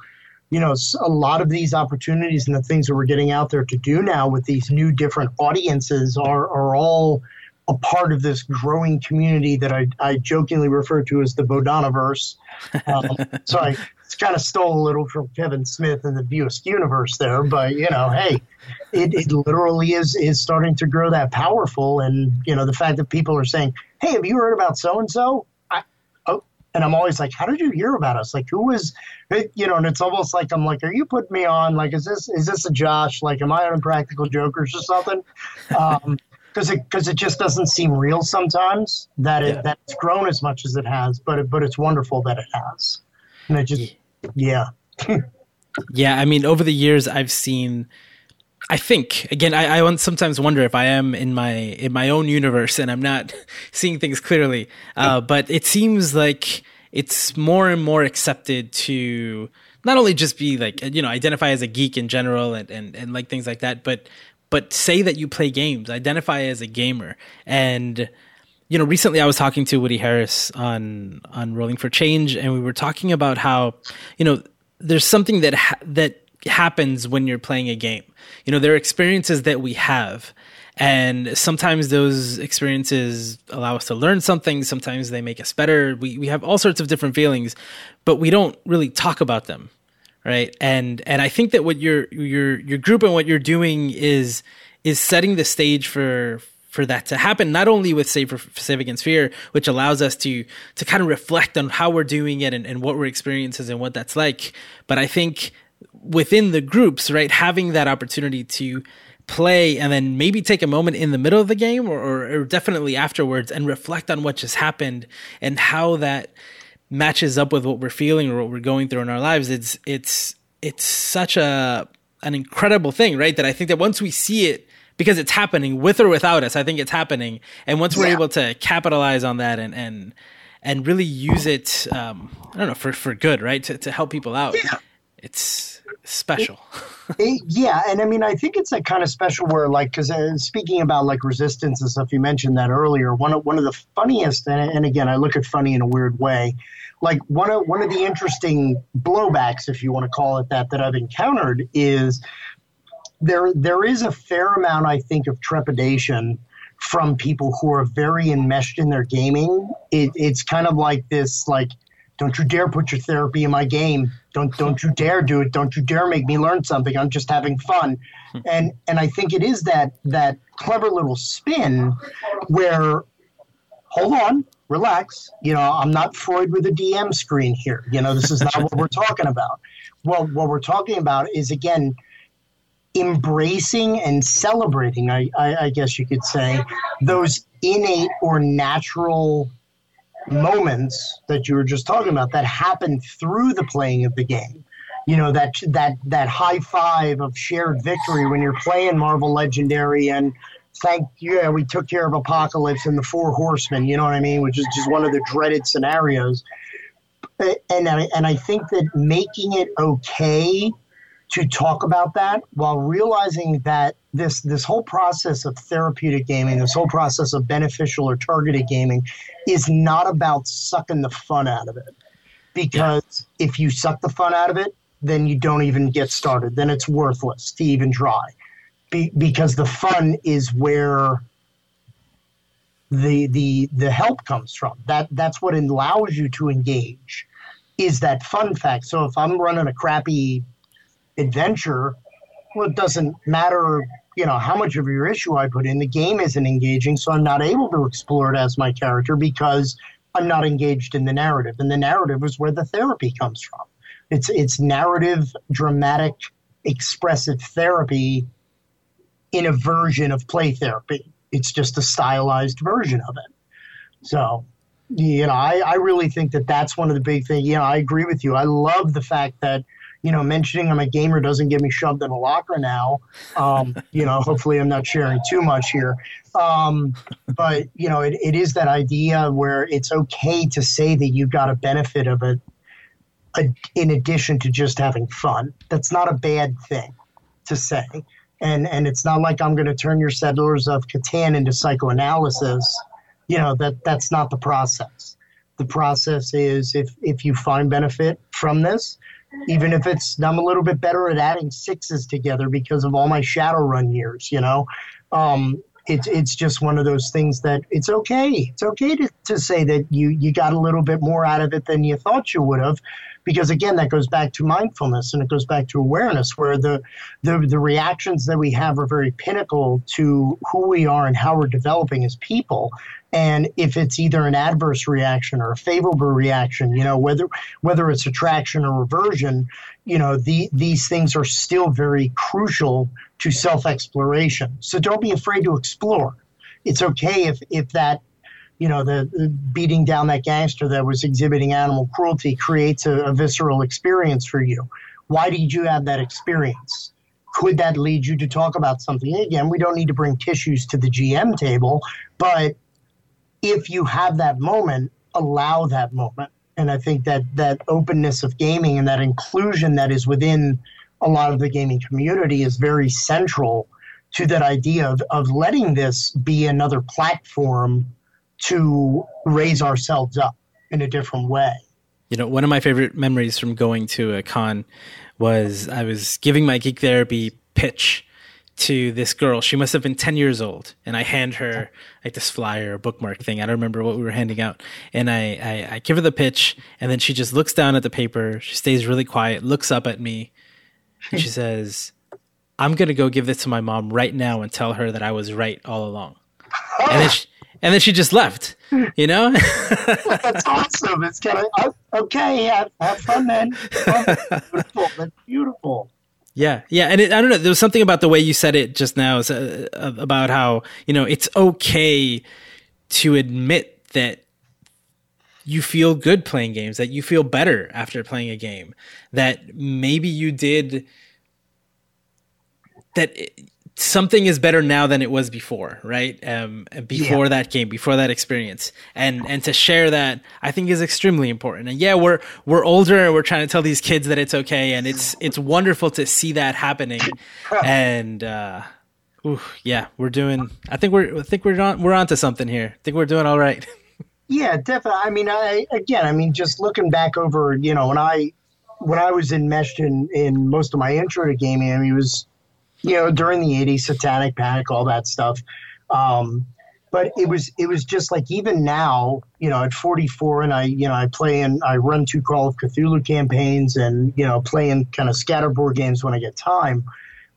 you know, a lot of these opportunities and the things that we're getting out there to do now with these new different audiences are are all a part of this growing community that I, I jokingly refer to as the Bodhanaverse. Um, so I kind of stole a little from Kevin Smith and the Askew universe there, but you know, hey, it, it literally is is starting to grow that powerful. And you know, the fact that people are saying, "Hey, have you heard about so and so?" Oh, and I'm always like, "How did you hear about us? Like, who was?" You know, and it's almost like I'm like, "Are you putting me on? Like, is this is this a Josh? Like, am I on Practical Jokers or something?" Um, because it because it just doesn't seem real sometimes that it yeah. that it's grown as much as it has, but it, but it's wonderful that it has, and it just yeah. yeah, I mean, over the years, I've seen. I think again, I, I sometimes wonder if I am in my in my own universe and I'm not seeing things clearly. Uh, but it seems like it's more and more accepted to not only just be like you know identify as a geek in general and and, and like things like that, but but say that you play games, identify as a gamer. And, you know, recently I was talking to Woody Harris on, on Rolling for Change, and we were talking about how, you know, there's something that, ha- that happens when you're playing a game. You know, there are experiences that we have. And sometimes those experiences allow us to learn something. Sometimes they make us better. We, we have all sorts of different feelings, but we don't really talk about them right? And and I think that what your your your group and what you're doing is is setting the stage for for that to happen not only with save for against fear which allows us to to kind of reflect on how we're doing it and, and what we're experiencing and what that's like. But i think within the groups right having that opportunity to play and then maybe take a moment in the middle of the game or, or, or definitely afterwards and reflect on what just happened and how that matches up with what we're feeling or what we're going through in our lives it's it's it's such a an incredible thing right that i think that once we see it because it's happening with or without us. I think it's happening. And once we're yeah. able to capitalize on that and and and really use it um i don't know for for good right? To, to help people out. Yeah. it's special. It, it, yeah. And i mean i think it's that kind of special where like because uh, speaking about like resistance and stuff you mentioned that earlier. One of one of the funniest and, and again i look at funny in a weird way. Like one of one of the interesting blowbacks, if you want to call it that, that I've encountered is there there is a fair amount, I think, of trepidation from people who are very enmeshed in their gaming. It, it's kind of like this, like, don't you dare put your therapy in my game. Don't don't you dare do it. Don't you dare make me learn something. I'm just having fun. And and I think it is that that clever little spin where hold on, relax. You know, I'm not Freud with a DM screen here. You know, this is not what we're talking about. Well, what we're talking about is again embracing and celebrating. I, I, I guess you could say those innate or natural moments that you were just talking about that happen through the playing of the game. You know that that that high five of shared victory when you're playing Marvel Legendary and thank yeah, we took care of Apocalypse and the Four Horsemen. You know what I mean? Which is just one of the dreaded scenarios. And I, and I think that making it okay to talk about that while realizing that this this whole process of therapeutic gaming, this whole process of beneficial or targeted gaming, is not about sucking the fun out of it. Because yeah. if you suck the fun out of it, then you don't even get started. Then it's worthless to even try be, because the fun is where the the the help comes from. That that's what allows you to engage. Is that fun fact? So if I'm running a crappy adventure, well, it doesn't matter. You know how much of your issue I put in. The game isn't engaging, so I'm not able to explore it as my character because I'm not engaged in the narrative. And the narrative is where the therapy comes from. It's it's narrative, dramatic, expressive therapy in a version of play therapy. It's just a stylized version of it. So, you know, I, I really think that that's one of the big things. You know, I agree with you. I love the fact that, you know, mentioning I'm a gamer doesn't get me shoved in a locker now. Um, you know, hopefully I'm not sharing too much here. Um, but, you know, it, it is that idea where it's okay to say that you got a benefit of it in addition to just having fun. That's not a bad thing to say and and it's not like I'm going to turn your settlers of Catan into psychoanalysis. You know that that's not the process. The process is if if you find benefit from this, even if it's I'm a little bit better at adding sixes together because of all my Shadowrun years. You know, um, it's it's just one of those things that it's okay. It's okay to, to say that you you got a little bit more out of it than you thought you would have, because again that goes back to mindfulness and it goes back to awareness where the the, the reactions that we have are very pinnacle to who we are and how we're developing as people and if it's either an adverse reaction or a favorable reaction you know whether whether it's attraction or reversion you know the, these things are still very crucial to self exploration so don't be afraid to explore it's okay if if that you know, the, the, beating down that gangster that was exhibiting animal cruelty creates a, a visceral experience for you. Why did you have that experience? Could that lead you to talk about something? Again, we don't need to bring tissues to the GM table, but if you have that moment, allow that moment. And I think that that openness of gaming and that inclusion that is within a lot of the gaming community is very central to that idea of, of letting this be another platform to raise ourselves up in a different way. You know, one of my favorite memories from going to a con was I was giving my geek therapy pitch to this girl. She must have been 10 years old. And I hand her like this flyer or bookmark thing. I don't remember what we were handing out. And I, I, I, give her the pitch. And then she just looks down at the paper. She stays really quiet, looks up at me. And she says, I'm going to go give this to my mom right now and tell her that I was right all along. And then she, and then she just left. You know, that's awesome. It's kind of oh, okay. Have, have fun then. Oh, beautiful. That's beautiful. Yeah, yeah, and it, I don't know. There was something about the way you said it just now uh, about how you know it's okay to admit that you feel good playing games, that you feel better after playing a game, that maybe you did that. It, something is better now than it was before, right? Um, before yeah. that game, before that experience, and and to share that, I think is extremely important. And yeah, we're we're older and we're trying to tell these kids that it's okay, and it's it's wonderful to see that happening. and uh, ooh, yeah, we're doing. I think we're I think we're on we're onto something here. I think we're doing all right. yeah, definitely. I mean, I again, I mean, just looking back over, you know, when I when I was enmeshed in in most of my intro to gaming, I mean, it was you know, during the 80s, Satanic Panic, all that stuff. Um, but it was it was just like even now, you know, at 44, and I you know I play and I run two Call of Cthulhu campaigns, and you know, playing kind of scatterboard games when I get time,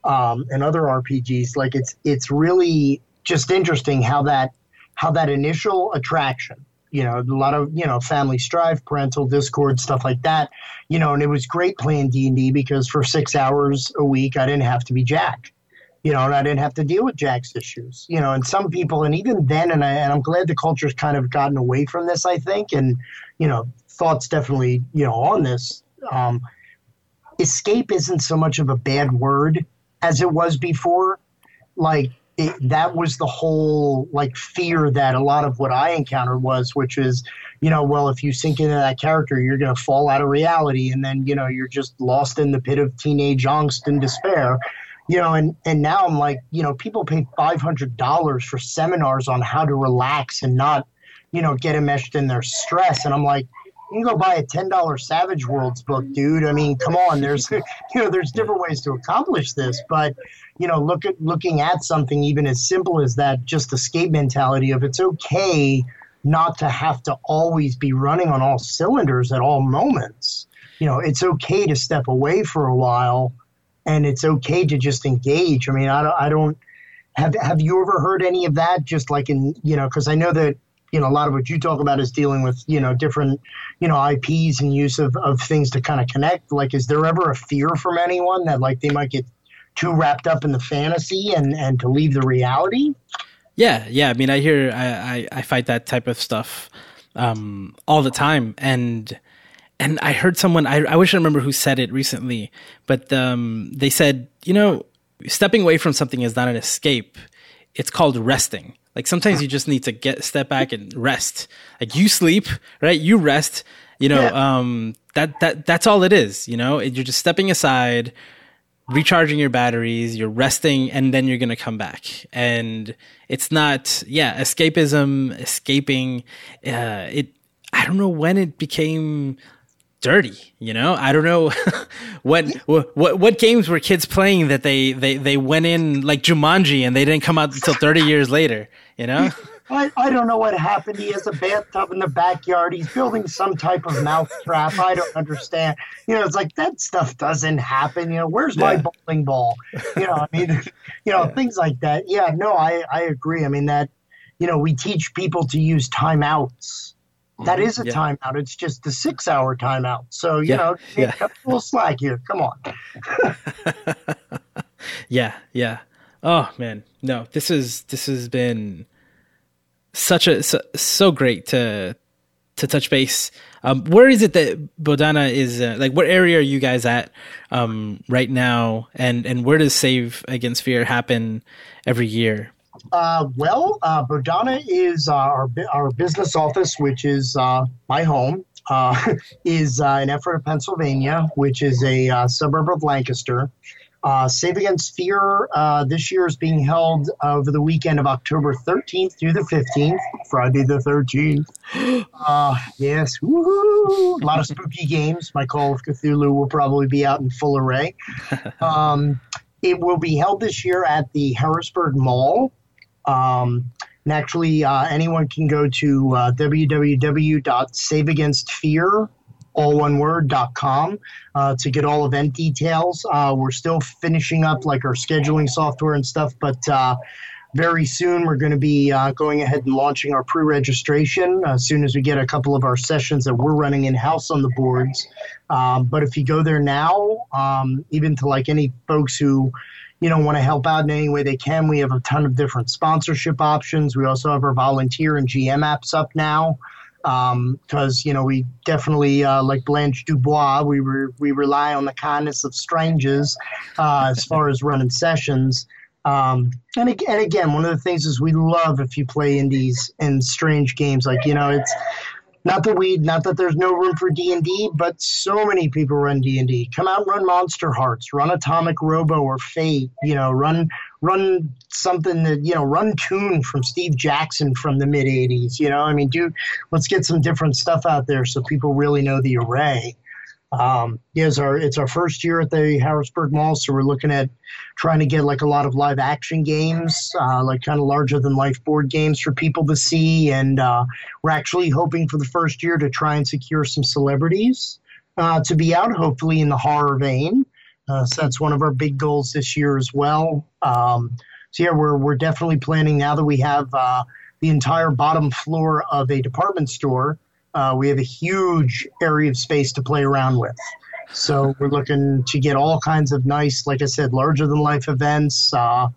um, and other RPGs. Like it's it's really just interesting how that how that initial attraction you know, a lot of, you know, family strife, parental discord, stuff like that, you know, and it was great playing D&D because for six hours a week, I didn't have to be Jack, you know, and I didn't have to deal with Jack's issues, you know, and some people, and even then, and, I, and I'm glad the culture's kind of gotten away from this, I think, and, you know, thoughts definitely, you know, on this. Um, escape isn't so much of a bad word as it was before. Like, it, that was the whole like fear that a lot of what I encountered was, which is, you know, well, if you sink into that character, you're going to fall out of reality, and then you know you're just lost in the pit of teenage angst and despair, you know. And and now I'm like, you know, people pay five hundred dollars for seminars on how to relax and not, you know, get enmeshed in their stress, and I'm like, you can go buy a ten dollar Savage Worlds book, dude. I mean, come on, there's you know, there's different ways to accomplish this, but you know, look at looking at something even as simple as that, just escape mentality of it's okay not to have to always be running on all cylinders at all moments. You know, it's okay to step away for a while, and it's okay to just engage. I mean, I don't, I don't have have you ever heard any of that? Just like in you know, because I know that you know a lot of what you talk about is dealing with you know different you know IPs and use of, of things to kind of connect. Like, is there ever a fear from anyone that like they might get too wrapped up in the fantasy and and to leave the reality. Yeah, yeah. I mean, I hear I I, I fight that type of stuff um, all the time, and and I heard someone I I wish I remember who said it recently, but um, they said you know stepping away from something is not an escape; it's called resting. Like sometimes you just need to get step back and rest. Like you sleep, right? You rest. You know, yeah. um, that that that's all it is. You know, you're just stepping aside recharging your batteries, you're resting, and then you're going to come back. And it's not, yeah, escapism, escaping. Uh, it, I don't know when it became dirty. You know, I don't know what what what games were kids playing that they they they went in like Jumanji and they didn't come out until thirty years later. You know. I, I don't know what happened. He has a bathtub in the backyard. He's building some type of mouth trap. I don't understand. You know, it's like that stuff doesn't happen. You know, where's yeah. my bowling ball? You know, I mean, you know, yeah. things like that. Yeah, no, I, I agree. I mean, that, you know, we teach people to use timeouts. That mm-hmm. a yeah. timeout. It's just a six hour timeout. So, you know, yeah. a little slack here. Come on. yeah, yeah. Oh man. No, this is this has been such a so, so great to to touch base. Um, where is it that Bodhana is? Uh, like, what area are you guys at um, right now? And and where does Save Against Fear happen every year? Uh, well, uh, Bodhana is uh, our our business office, which is uh, my home. Uh, is in Ephrata, Pennsylvania, which is a suburb of Lancaster. Uh, Save Against Fear uh, this year is being held over the weekend of October 13th through the 15th, Friday the 13th. Uh, yes, woo-hoo! a lot of spooky games. My Call of Cthulhu will probably be out in full array. Um, it will be held this year at the Harrisburg Mall. Um, and actually, uh, anyone can go to uh, www.saveagainstfear, all one word, dot com, uh, to get all event details. Uh, we're still finishing up like our scheduling software and stuff, but uh, very soon we're going to be uh, going ahead and launching our pre-registration. As soon as we get a couple of our sessions that we're running in-house on the boards. Um, but if you go there now um, even to like any folks who you know want to help out in any way they can we have a ton of different sponsorship options. We also have our volunteer and gm apps up now because um, you know we definitely uh, like Blanche Dubois. We we rely on the kindness of strangers uh, as far as running sessions. Um, and, and again, one of the things is we love if you play indies and strange games. Like you know, it's not that we, not that there's no room for D and D, but so many people run D and D. Come out, and run Monster Hearts, run Atomic Robo or Fate. You know, run run something that you know, run Toon from Steve Jackson from the mid '80s. You know, I mean, do let's get some different stuff out there so people really know the array. Um, our it's our first year at the Harrisburg Mall, so we're looking at trying to get like a lot of live action games, uh, like kind of larger than life board games for people to see, and uh, we're actually hoping for the first year to try and secure some celebrities uh, to be out, hopefully in the horror vein. Uh, so that's one of our big goals this year as well. Um, so yeah, we're we're definitely planning now that we have uh, the entire bottom floor of a department store uh, we have a huge area of space to play around with. So we're looking to get all kinds of nice, like I said, larger than life events, uh,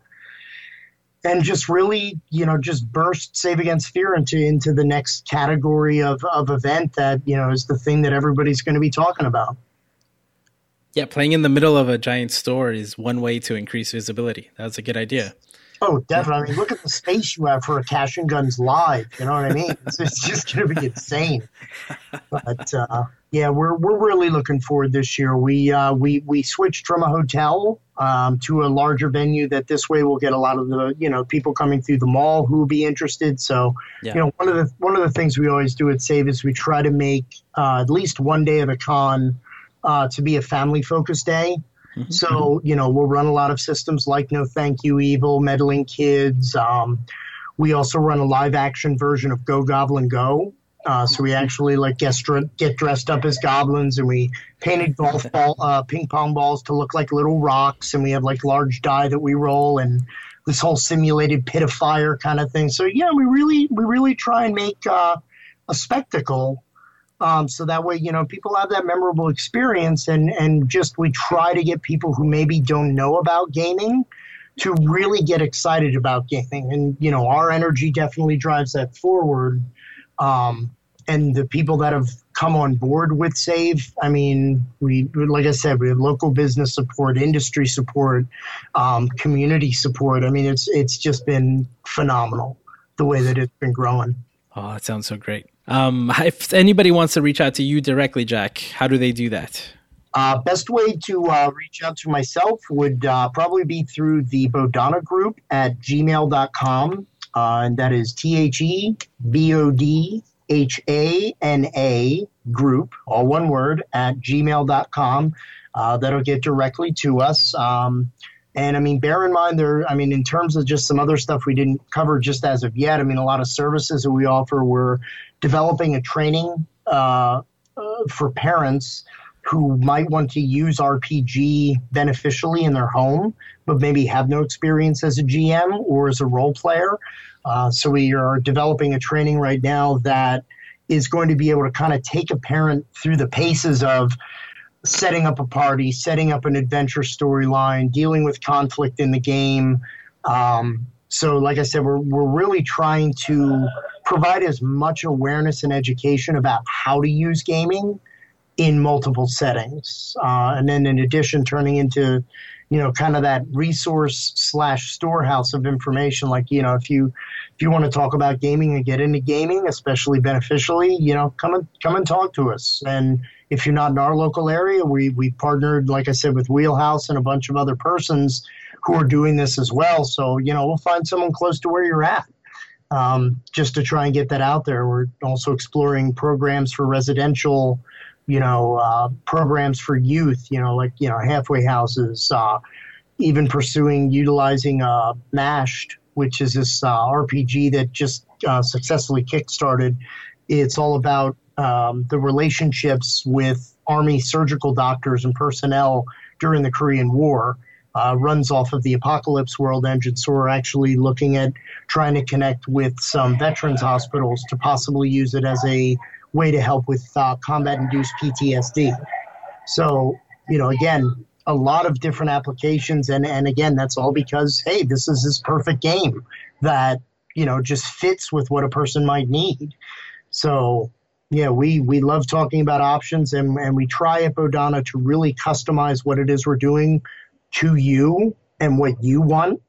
and just really, you know, just burst Save Against Fear into into the next category of of event that you know is the thing that everybody's going to be talking about. Yeah, playing in the middle of a giant store is one way to increase visibility. That's a good idea. Oh, definitely. I mean, look at the space you have for a cash and guns live. You know what I mean? It's, it's just going to be insane. But uh, yeah, we're we're really looking forward this year. We uh, we we switched from a hotel um, to a larger venue. That this way we'll get a lot of the you know people coming through the mall who will be interested. So yeah. you know one of the one of the things we always do at Save is we try to make uh, at least one day of a con uh, to be a family focused day. Mm-hmm. So, you know, we'll run a lot of systems like No Thank You Evil, Meddling Kids. Um, we also run a live action version of Go Goblin Go. Uh, so we actually like get, get dressed up as goblins and we painted golf ball, uh, ping pong balls to look like little rocks. And we have like large die that we roll and this whole simulated pit of fire kind of thing. So yeah, we really, we really try and make uh, a spectacle um, so that way, you know, people have that memorable experience, and and just we try to get people who maybe don't know about gaming to really get excited about gaming, and you know, our energy definitely drives that forward. Um, and the people that have come on board with Save, I mean, we like I said, we have local business support, industry support, um, community support. I mean, it's it's just been phenomenal the way that it's been growing. Oh, that sounds so great. Um, if anybody wants to reach out to you directly, Jack, how do they do that? Uh, best way to uh, reach out to myself would uh, probably be through the Bodhana group at gmail.com. Uh, and that is T H E B O D H A N A group, all one word, at gmail.com. Uh, that'll get directly to us. Um, and I mean, bear in mind there, I mean, in terms of just some other stuff we didn't cover just as of yet, I mean, a lot of services that we offer were developing a training uh, uh, for parents who might want to use RPG beneficially in their home, but maybe have no experience as a GM or as a role player. Uh, so we are developing a training right now that is going to be able to kind of take a parent through the paces of setting up a party, setting up an adventure storyline, dealing with conflict in the game. Um, so, like I said, we're, we're really trying to provide as much awareness and education about how to use gaming in multiple settings. Uh, and then, in addition, turning into you know kind of that resource slash storehouse of information like you know if you if you want to talk about gaming and get into gaming especially beneficially you know come and come and talk to us and if you're not in our local area, we we partnered, like I said, with Wheelhouse and a bunch of other persons who are doing this as well. So you know, we'll find someone close to where you're at. Um, just to try and get that out there. We're also exploring programs for residential, you know, uh, programs for youth, you know, like, you know, halfway houses, uh, even pursuing utilizing uh, Mashed, which is this uh, RPG that just uh, successfully kickstarted. It's all about um, the relationships with Army surgical doctors and personnel during the Korean War. Uh, runs off of the Apocalypse World engine, so we're actually looking at trying to connect with some veterans hospitals to possibly use it as a way to help with uh, combat-induced PTSD. So, you know, again, a lot of different applications, and and again, that's all because hey, this is this perfect game that you know just fits with what a person might need. So yeah, we we love talking about options, and and we try at Bodhana to really customize what it is we're doing to you and what you want,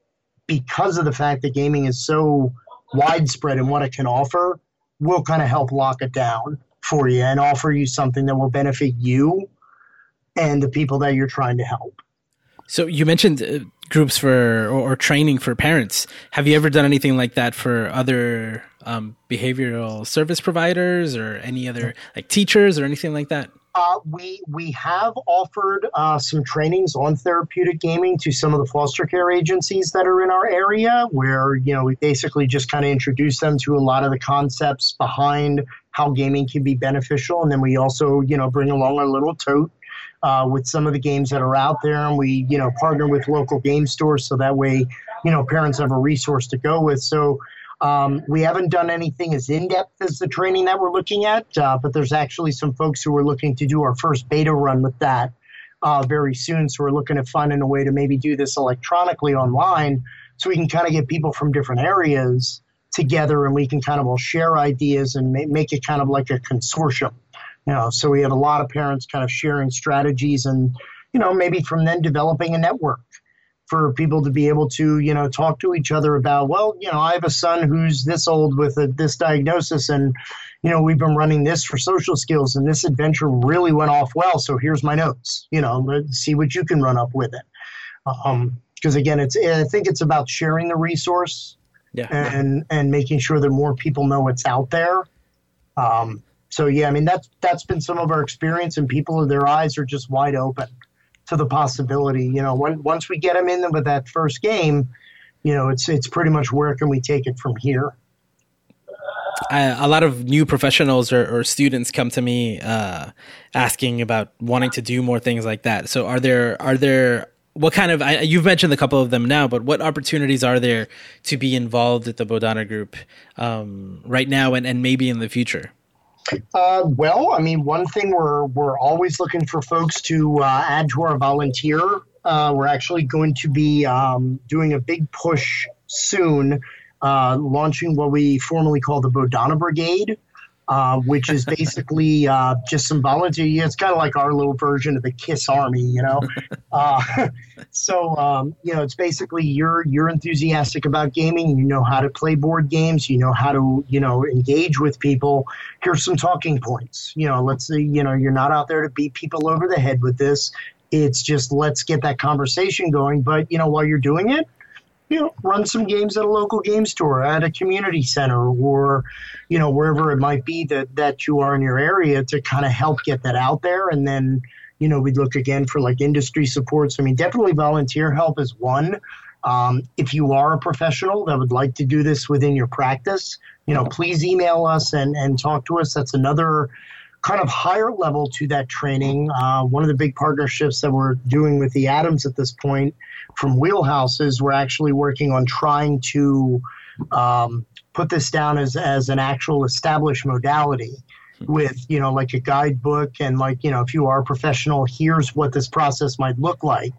because of the fact that gaming is so widespread and what it can offer. We'll kind of help lock it down for you and offer you something that will benefit you and the people that you're trying to help. So you mentioned uh, groups for or, or, training for parents. Have you ever done anything like that for other um, behavioral service providers or any other like teachers or anything like that? Uh, we we have offered uh, some trainings on therapeutic gaming to some of the foster care agencies that are in our area, where you know we basically just kind of introduce them to a lot of the concepts behind how gaming can be beneficial, and then we also you know bring along our little tote uh, with some of the games that are out there, and we you know partner with local game stores so that way you know parents have a resource to go with. So. Um, we haven't done anything as in depth as the training that we're looking at, uh, but there's actually some folks who are looking to do our first beta run with that uh, very soon. So we're looking at finding a way to maybe do this electronically online so we can kind of get people from different areas together and we can kind of all share ideas and make it kind of like a consortium. You know, so we have a lot of parents kind of sharing strategies and, you know, maybe from then developing a network for people to be able to, you know, talk to each other about, well, you know, I have a son who's this old with a, this diagnosis and, you know, we've been running this for social skills and this adventure really went off well. So here's my notes, you know, let's see what you can run up with it. Um, because again, it's, I think it's about sharing the resource yeah. and, and making sure that more people know it's out there. Um, so yeah, I mean that's that's been some of our experience, and people their eyes are just wide open to the possibility. You know, when, once we get them in with that first game, you know, it's it's pretty much where can we take it from here. A lot of new professionals or, or students come to me uh, asking about wanting to do more things like that. So, are there are there what kind of I, you've mentioned a couple of them now, but what opportunities are there to be involved at the Bodhana Group um, right now and, and maybe in the future? Uh, well, I mean, one thing we're we're always looking for folks to uh, add to our volunteer. Uh, we're actually going to be um, doing a big push soon, uh, launching what we formerly call the Bodhana Brigade uh, which is basically uh, just some volunteer. It's kind of like our little version of the Kiss Army, you know. Uh, so um, you know, it's basically you're you're enthusiastic about gaming. You know how to play board games. You know how to you know engage with people. Here's some talking points. You know, let's say you know you're not out there to beat people over the head with this. It's just let's get that conversation going. But you know, while you're doing it, you know, run some games at a local game store, at a community center, or you know wherever it might be that that you are in your area to kind of help get that out there. And then you know we'd look again for like industry supports. I mean, definitely volunteer help is one. Um, if you are a professional that would like to do this within your practice, you know, please email us and and talk to us. That's another kind of higher level to that training. Uh, one of the big partnerships that we're doing with the Adams at this point from Wheelhouses, we're actually working on trying to um, put this down as, as an actual established modality with you know like a guidebook and like you know if you are a professional here's what this process might look like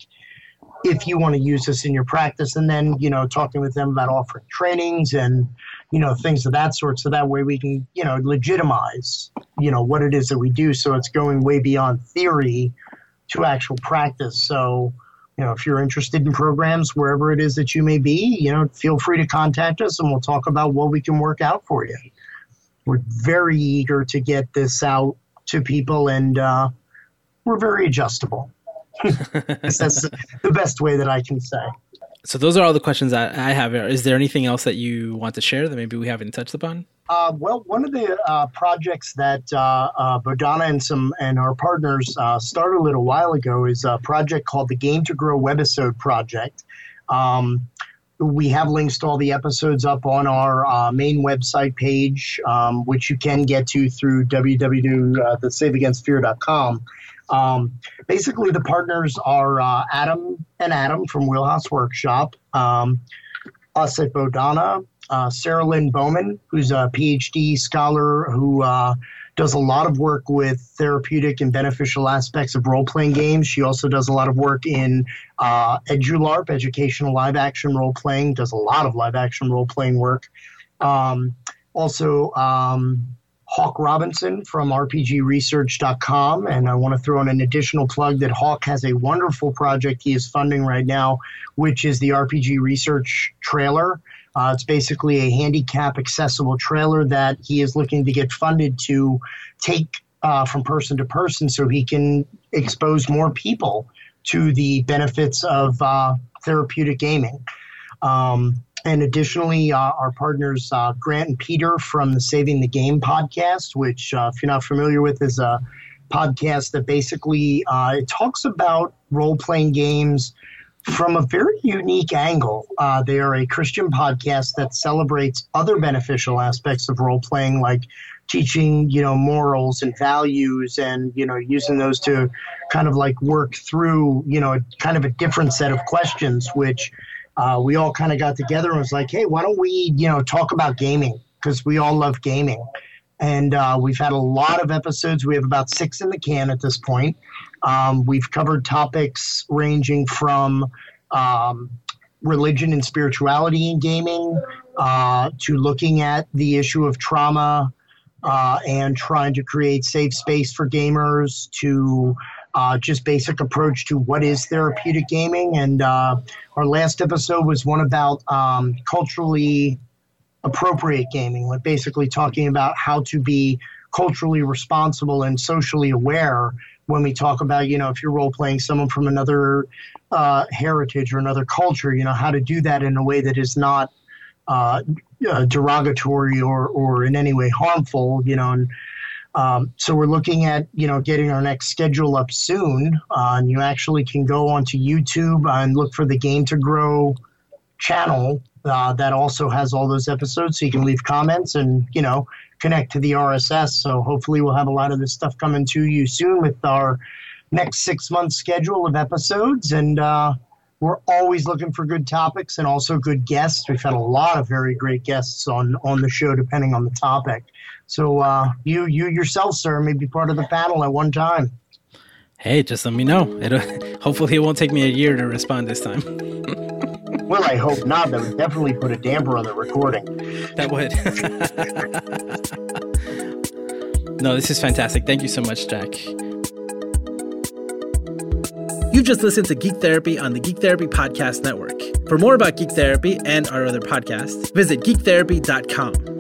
if you want to use this in your practice. And then you know talking with them about offering trainings and you know things of that sort so that way we can you know legitimize you know what it is that we do. So it's going way beyond theory to actual practice. So you know if you're interested in programs wherever it is that you may be you know feel free to contact us and we'll talk about what we can work out for you we're very eager to get this out to people, and uh, we're very adjustable. That's the best way that I can say. So those are all the questions that I have. Is there anything else that you want to share that maybe we haven't touched upon? Uh, well, one of the uh, projects that uh, uh Bodhana and some and our partners uh, started a little while ago is a project called the Game to Grow Webisode Project. Um, we have links to all the episodes up on our uh, main website page, um, which you can get to through www.thesaveagainstfear.com. Um, basically, the partners are uh, Adam and Adam from Wheelhouse Workshop, um, us at Bodhana, uh, Sarah Lynn Bowman, who's a PhD scholar who uh, does a lot of work with therapeutic and beneficial aspects of role playing games. She also does a lot of work in uh, EduLARP, educational live action role playing, does a lot of live action role playing work. Um, also, um, Hawk Robinson from RPGresearch.com. And I want to throw in an additional plug that Hawk has a wonderful project he is funding right now, which is the RPG Research trailer. Uh, it's basically a handicap accessible trailer that he is looking to get funded to take uh, from person to person so he can expose more people to the benefits of uh, therapeutic gaming. Um, and additionally, uh, our partners uh, Grant and Peter from the Saving the Game podcast, which, uh, if you're not familiar with, is a podcast that basically uh, it talks about role playing games from a very unique angle. Uh, they are a Christian podcast that celebrates other beneficial aspects of role playing, like teaching, you know, morals and values, and you know, using those to kind of like work through, you know, kind of a different set of questions, which uh, we all kind of got together and was like, hey, why don't we, you know, talk about gaming because we all love gaming. And uh, we've had a lot of episodes. We have about six in the can at this point. Um, we've covered topics ranging from um, religion and spirituality in gaming uh, to looking at the issue of trauma uh, and trying to create safe space for gamers to uh, just basic approach to what is therapeutic gaming. And uh, our last episode was one about um, culturally appropriate gaming, like basically talking about how to be culturally responsible and socially aware when we talk about, you know, if you're role playing someone from another uh, heritage or another culture, you know, how to do that in a way that is not uh, uh, derogatory or, or in any way harmful, you know, and um, so we're looking at you know getting our next schedule up soon, uh, and you actually can go onto YouTube and look for the Game to Grow channel uh, that also has all those episodes, so you can leave comments and you know connect to the RSS. So hopefully we'll have a lot of this stuff coming to you soon with our next six month schedule of episodes and. Uh, we're always looking for good topics and also good guests. We've had a lot of very great guests on on the show, depending on the topic. So uh, you you yourself, sir, may be part of the panel at one time. Hey, just let me know. It'll, hopefully, it won't take me a year to respond this time. well, I hope not. That would definitely put a damper on the recording. That would. no, this is fantastic. Thank you so much, Jack. You've just listened to Geek Therapy on the Geek Therapy Podcast Network. For more about Geek Therapy and our other podcasts, visit geektherapy.com.